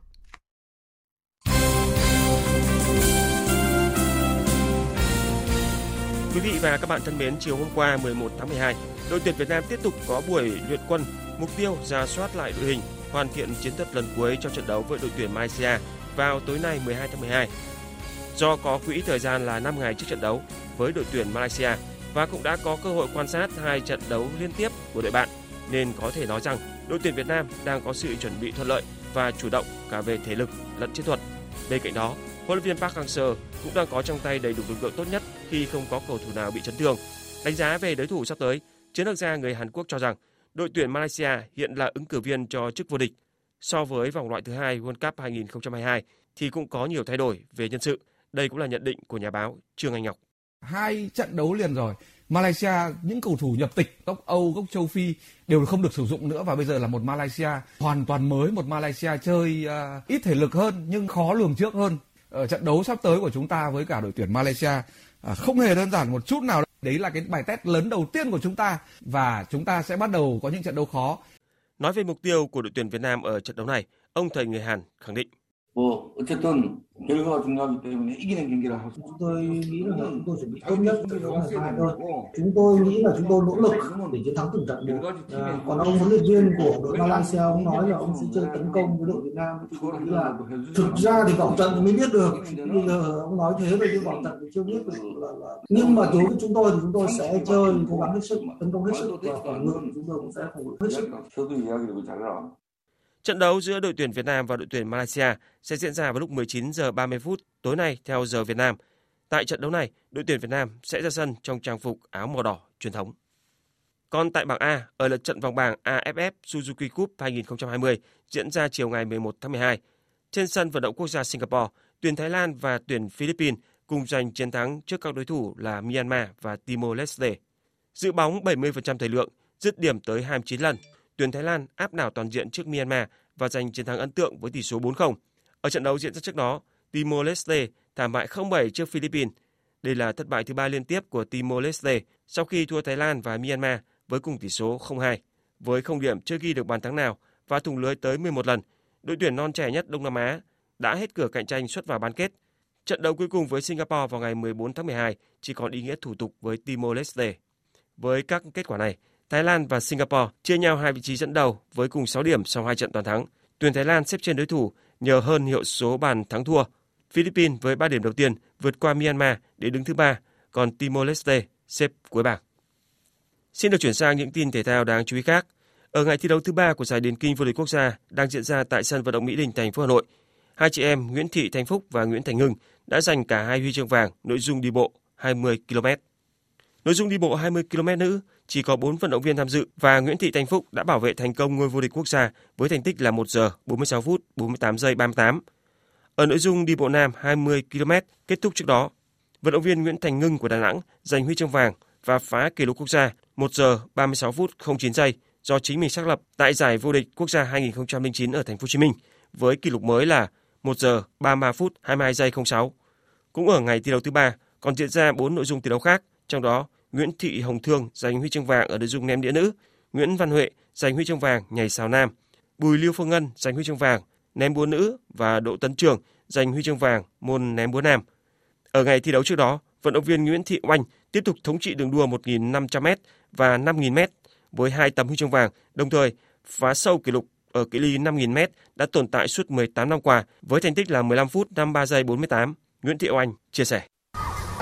Quý vị và các bạn thân mến, chiều hôm qua 11 tháng 12, đội tuyển Việt Nam tiếp tục có buổi luyện quân, mục tiêu ra soát lại đội hình, hoàn thiện chiến thuật lần cuối cho trận đấu với đội tuyển Malaysia vào tối nay 12 tháng 12. Do có quỹ thời gian là 5 ngày trước trận đấu với đội tuyển Malaysia và cũng đã có cơ hội quan sát hai trận đấu liên tiếp của đội bạn, nên có thể nói rằng đội tuyển Việt Nam đang có sự chuẩn bị thuận lợi và chủ động cả về thể lực lẫn chiến thuật. Bên cạnh đó, huấn luyện viên Park Hang-seo cũng đang có trong tay đầy đủ lực lượng tốt nhất khi không có cầu thủ nào bị chấn thương. Đánh giá về đối thủ sắp tới, chiến lược gia người Hàn Quốc cho rằng đội tuyển Malaysia hiện là ứng cử viên cho chức vô địch. So với vòng loại thứ hai World Cup 2022 thì cũng có nhiều thay đổi về nhân sự. Đây cũng là nhận định của nhà báo Trương Anh Ngọc. Hai trận đấu liền rồi, Malaysia những cầu thủ nhập tịch gốc Âu, gốc châu Phi đều không được sử dụng nữa và bây giờ là một Malaysia hoàn toàn mới, một Malaysia chơi uh, ít thể lực hơn nhưng khó lường trước hơn. Ở trận đấu sắp tới của chúng ta với cả đội tuyển Malaysia uh, không hề đơn giản một chút nào. Đấy là cái bài test lớn đầu tiên của chúng ta và chúng ta sẽ bắt đầu có những trận đấu khó. Nói về mục tiêu của đội tuyển Việt Nam ở trận đấu này, ông thầy người Hàn khẳng định 뭐 어쨌든 결과가 중요하기 때문에 이기는 경기를 하고 chúng tôi nghĩ rằng là chúng tôi chuẩn bị tốt nhất trong đấu ngày mai thôi chúng tôi nghĩ là chúng tôi nỗ lực để chiến thắng từng trận một à, còn ông huấn luyện viên của đội Malaysia ông nói là ông sẽ chơi tấn công với đội Việt Nam thì tôi nghĩ là thực ra thì vòng trận thì mới biết được bây giờ ông nói thế rồi nhưng vòng trận thì chưa biết được là, là nhưng mà đối với chúng tôi thì chúng tôi sẽ chơi cố gắng hết sức tấn công hết sức và phòng ngự thì chúng tôi cũng sẽ phòng ngự hết sức Trận đấu giữa đội tuyển Việt Nam và đội tuyển Malaysia sẽ diễn ra vào lúc 19 giờ 30 phút tối nay theo giờ Việt Nam. Tại trận đấu này, đội tuyển Việt Nam sẽ ra sân trong trang phục áo màu đỏ truyền thống. Còn tại bảng A, ở lượt trận vòng bảng AFF Suzuki Cup 2020 diễn ra chiều ngày 11 tháng 12, trên sân vận động quốc gia Singapore, tuyển Thái Lan và tuyển Philippines cùng giành chiến thắng trước các đối thủ là Myanmar và Timor-Leste. Giữ bóng 70% thời lượng, dứt điểm tới 29 lần tuyển Thái Lan áp đảo toàn diện trước Myanmar và giành chiến thắng ấn tượng với tỷ số 4-0. Ở trận đấu diễn ra trước đó, Timor-Leste thảm bại 0-7 trước Philippines. Đây là thất bại thứ ba liên tiếp của Timor-Leste sau khi thua Thái Lan và Myanmar với cùng tỷ số 0-2. Với không điểm chưa ghi được bàn thắng nào và thủng lưới tới 11 lần, đội tuyển non trẻ nhất Đông Nam Á đã hết cửa cạnh tranh xuất vào bán kết. Trận đấu cuối cùng với Singapore vào ngày 14 tháng 12 chỉ còn ý nghĩa thủ tục với Timor-Leste. Với các kết quả này, Thái Lan và Singapore chia nhau hai vị trí dẫn đầu với cùng 6 điểm sau hai trận toàn thắng. Tuyển Thái Lan xếp trên đối thủ nhờ hơn hiệu số bàn thắng thua. Philippines với 3 điểm đầu tiên vượt qua Myanmar để đứng thứ ba, còn Timor-Leste xếp cuối bảng. Xin được chuyển sang những tin thể thao đáng chú ý khác. Ở ngày thi đấu thứ ba của giải điền kinh vô địch quốc gia đang diễn ra tại sân vận động Mỹ Đình, thành phố Hà Nội, hai chị em Nguyễn Thị Thanh Phúc và Nguyễn Thành Hưng đã giành cả hai huy chương vàng nội dung đi bộ 20 km. Nội dung đi bộ 20 km nữ chỉ có 4 vận động viên tham dự và Nguyễn Thị Thanh Phúc đã bảo vệ thành công ngôi vô địch quốc gia với thành tích là 1 giờ 46 phút 48 giây 38. Ở nội dung đi bộ nam 20 km kết thúc trước đó, vận động viên Nguyễn Thành Ngưng của Đà Nẵng giành huy chương vàng và phá kỷ lục quốc gia 1 giờ 36 phút 09 giây do chính mình xác lập tại giải vô địch quốc gia 2009 ở thành phố Hồ Chí Minh với kỷ lục mới là 1 giờ 33 phút 22 giây 06. Cũng ở ngày thi đấu thứ ba còn diễn ra 4 nội dung thi đấu khác, trong đó Nguyễn Thị Hồng Thương giành huy chương vàng ở nội dung ném đĩa nữ, Nguyễn Văn Huệ giành huy chương vàng nhảy sào nam, Bùi Lưu Phương Ngân giành huy chương vàng ném búa nữ và Đỗ Tấn Trường giành huy chương vàng môn ném búa nam. Ở ngày thi đấu trước đó, vận động viên Nguyễn Thị Oanh tiếp tục thống trị đường đua 1.500m và 5.000m với hai tấm huy chương vàng, đồng thời phá sâu kỷ lục ở cự ly 5.000m đã tồn tại suốt 18 năm qua với thành tích là 15 phút 53 giây 48. Nguyễn Thị Oanh chia sẻ.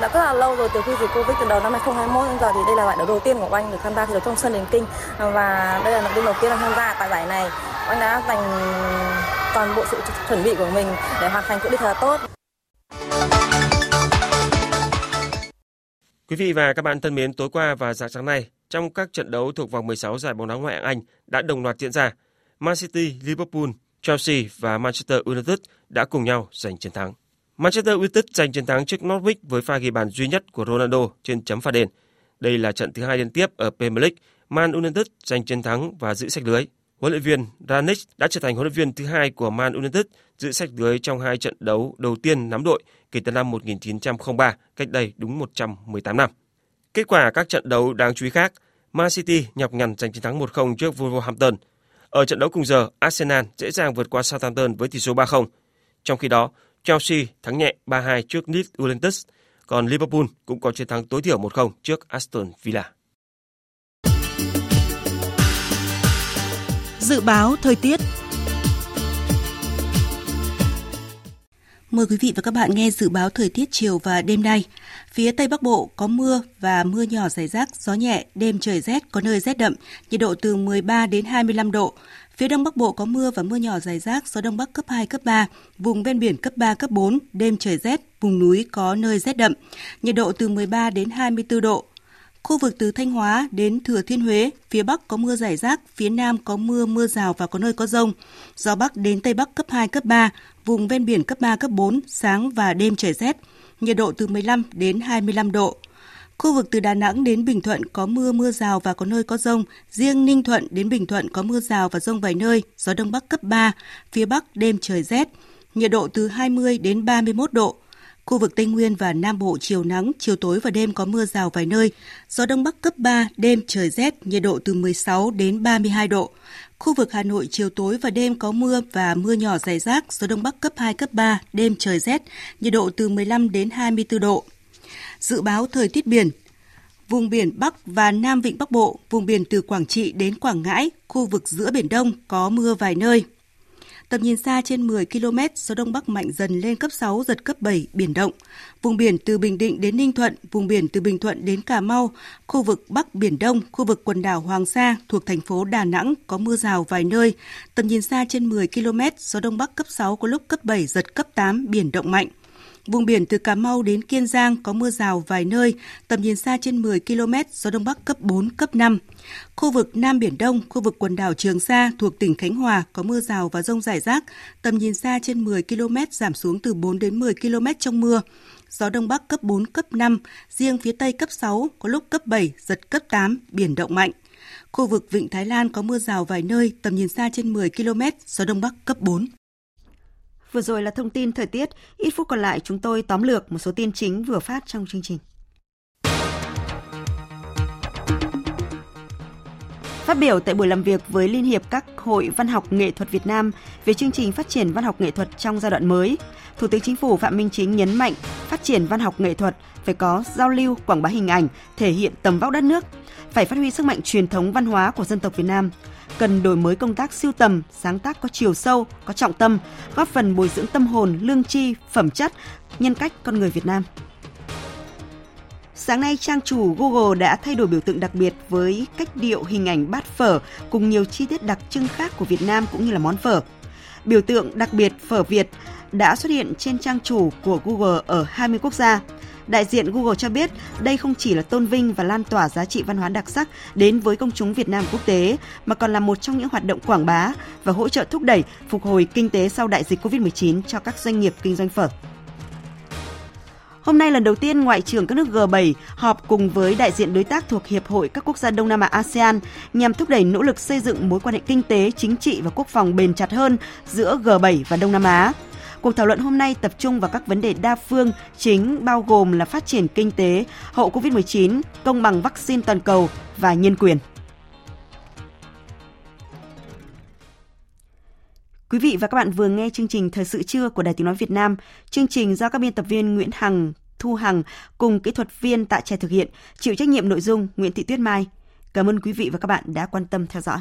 Đã rất là lâu rồi từ khi dịch Covid từ đầu năm 2021 đến giờ thì đây là giải đấu đầu tiên của anh được tham gia thi đấu trong sân Điền Kinh và đây là lần đầu tiên tham gia tại giải này. Anh đã dành toàn bộ sự chuẩn bị của mình để hoàn thành cự ly thật là tốt. Quý vị và các bạn thân mến, tối qua và dạng sáng nay, trong các trận đấu thuộc vòng 16 giải bóng đá ngoại hạng Anh đã đồng loạt diễn ra, Man City, Liverpool, Chelsea và Manchester United đã cùng nhau giành chiến thắng. Manchester United giành chiến thắng trước Norwich với pha ghi bàn duy nhất của Ronaldo trên chấm phạt đền. Đây là trận thứ hai liên tiếp ở Premier League, Man United giành chiến thắng và giữ sách lưới. Huấn luyện viên Ranić đã trở thành huấn luyện viên thứ hai của Man United giữ sách lưới trong hai trận đấu đầu tiên nắm đội kể từ năm 1903, cách đây đúng 118 năm. Kết quả các trận đấu đáng chú ý khác, Man City nhọc nhằn giành chiến thắng 1-0 trước Wolverhampton. Ở trận đấu cùng giờ, Arsenal dễ dàng vượt qua Southampton với tỷ số 3-0. Trong khi đó, Chelsea thắng nhẹ 3-2 trước Leeds United, còn Liverpool cũng có chiến thắng tối thiểu 1-0 trước Aston Villa. Dự báo thời tiết Mời quý vị và các bạn nghe dự báo thời tiết chiều và đêm nay. Phía Tây Bắc Bộ có mưa và mưa nhỏ rải rác, gió nhẹ, đêm trời rét, có nơi rét đậm, nhiệt độ từ 13 đến 25 độ. Phía Đông Bắc Bộ có mưa và mưa nhỏ rải rác, gió Đông Bắc cấp 2, cấp 3, vùng ven biển cấp 3, cấp 4, đêm trời rét, vùng núi có nơi rét đậm, nhiệt độ từ 13 đến 24 độ. Khu vực từ Thanh Hóa đến Thừa Thiên Huế, phía Bắc có mưa rải rác, phía Nam có mưa, mưa rào và có nơi có rông. Gió Bắc đến Tây Bắc cấp 2, cấp 3, vùng ven biển cấp 3, cấp 4, sáng và đêm trời rét, nhiệt độ từ 15 đến 25 độ. Khu vực từ Đà Nẵng đến Bình Thuận có mưa, mưa rào và có nơi có rông. Riêng Ninh Thuận đến Bình Thuận có mưa rào và rông vài nơi, gió Đông Bắc cấp 3, phía Bắc đêm trời rét, nhiệt độ từ 20 đến 31 độ. Khu vực Tây Nguyên và Nam Bộ chiều nắng, chiều tối và đêm có mưa rào vài nơi, gió Đông Bắc cấp 3, đêm trời rét, nhiệt độ từ 16 đến 32 độ. Khu vực Hà Nội chiều tối và đêm có mưa và mưa nhỏ rải rác, gió đông bắc cấp 2, cấp 3, đêm trời rét, nhiệt độ từ 15 đến 24 độ. Dự báo thời tiết biển, vùng biển Bắc và Nam Vịnh Bắc Bộ, vùng biển từ Quảng Trị đến Quảng Ngãi, khu vực giữa Biển Đông có mưa vài nơi. Tầm nhìn xa trên 10 km, gió Đông Bắc mạnh dần lên cấp 6, giật cấp 7, biển động. Vùng biển từ Bình Định đến Ninh Thuận, vùng biển từ Bình Thuận đến Cà Mau, khu vực Bắc Biển Đông, khu vực quần đảo Hoàng Sa thuộc thành phố Đà Nẵng có mưa rào vài nơi. Tầm nhìn xa trên 10 km, gió Đông Bắc cấp 6 có lúc cấp 7, giật cấp 8, biển động mạnh. Vùng biển từ Cà Mau đến Kiên Giang có mưa rào vài nơi, tầm nhìn xa trên 10 km, gió Đông Bắc cấp 4, cấp 5. Khu vực Nam Biển Đông, khu vực quần đảo Trường Sa thuộc tỉnh Khánh Hòa có mưa rào và rông rải rác, tầm nhìn xa trên 10 km giảm xuống từ 4 đến 10 km trong mưa. Gió Đông Bắc cấp 4, cấp 5, riêng phía Tây cấp 6, có lúc cấp 7, giật cấp 8, biển động mạnh. Khu vực Vịnh Thái Lan có mưa rào vài nơi, tầm nhìn xa trên 10 km, gió Đông Bắc cấp 4. Vừa rồi là thông tin thời tiết, ít phút còn lại chúng tôi tóm lược một số tin chính vừa phát trong chương trình. Phát biểu tại buổi làm việc với Liên hiệp các hội văn học nghệ thuật Việt Nam về chương trình phát triển văn học nghệ thuật trong giai đoạn mới, Thủ tướng Chính phủ Phạm Minh Chính nhấn mạnh phát triển văn học nghệ thuật phải có giao lưu, quảng bá hình ảnh, thể hiện tầm vóc đất nước, phải phát huy sức mạnh truyền thống văn hóa của dân tộc Việt Nam, cần đổi mới công tác siêu tầm, sáng tác có chiều sâu, có trọng tâm, góp phần bồi dưỡng tâm hồn, lương tri, phẩm chất, nhân cách con người Việt Nam. Sáng nay, trang chủ Google đã thay đổi biểu tượng đặc biệt với cách điệu hình ảnh bát phở cùng nhiều chi tiết đặc trưng khác của Việt Nam cũng như là món phở. Biểu tượng đặc biệt phở Việt đã xuất hiện trên trang chủ của Google ở 20 quốc gia. Đại diện Google cho biết đây không chỉ là tôn vinh và lan tỏa giá trị văn hóa đặc sắc đến với công chúng Việt Nam quốc tế, mà còn là một trong những hoạt động quảng bá và hỗ trợ thúc đẩy phục hồi kinh tế sau đại dịch COVID-19 cho các doanh nghiệp kinh doanh phở. Hôm nay lần đầu tiên Ngoại trưởng các nước G7 họp cùng với đại diện đối tác thuộc Hiệp hội các quốc gia Đông Nam Á ASEAN nhằm thúc đẩy nỗ lực xây dựng mối quan hệ kinh tế, chính trị và quốc phòng bền chặt hơn giữa G7 và Đông Nam Á. Cuộc thảo luận hôm nay tập trung vào các vấn đề đa phương chính bao gồm là phát triển kinh tế hậu Covid-19, công bằng vaccine toàn cầu và nhân quyền. Quý vị và các bạn vừa nghe chương trình Thời sự trưa của Đài Tiếng Nói Việt Nam. Chương trình do các biên tập viên Nguyễn Hằng, Thu Hằng cùng kỹ thuật viên Tạ Trẻ thực hiện, chịu trách nhiệm nội dung Nguyễn Thị Tuyết Mai. Cảm ơn quý vị và các bạn đã quan tâm theo dõi.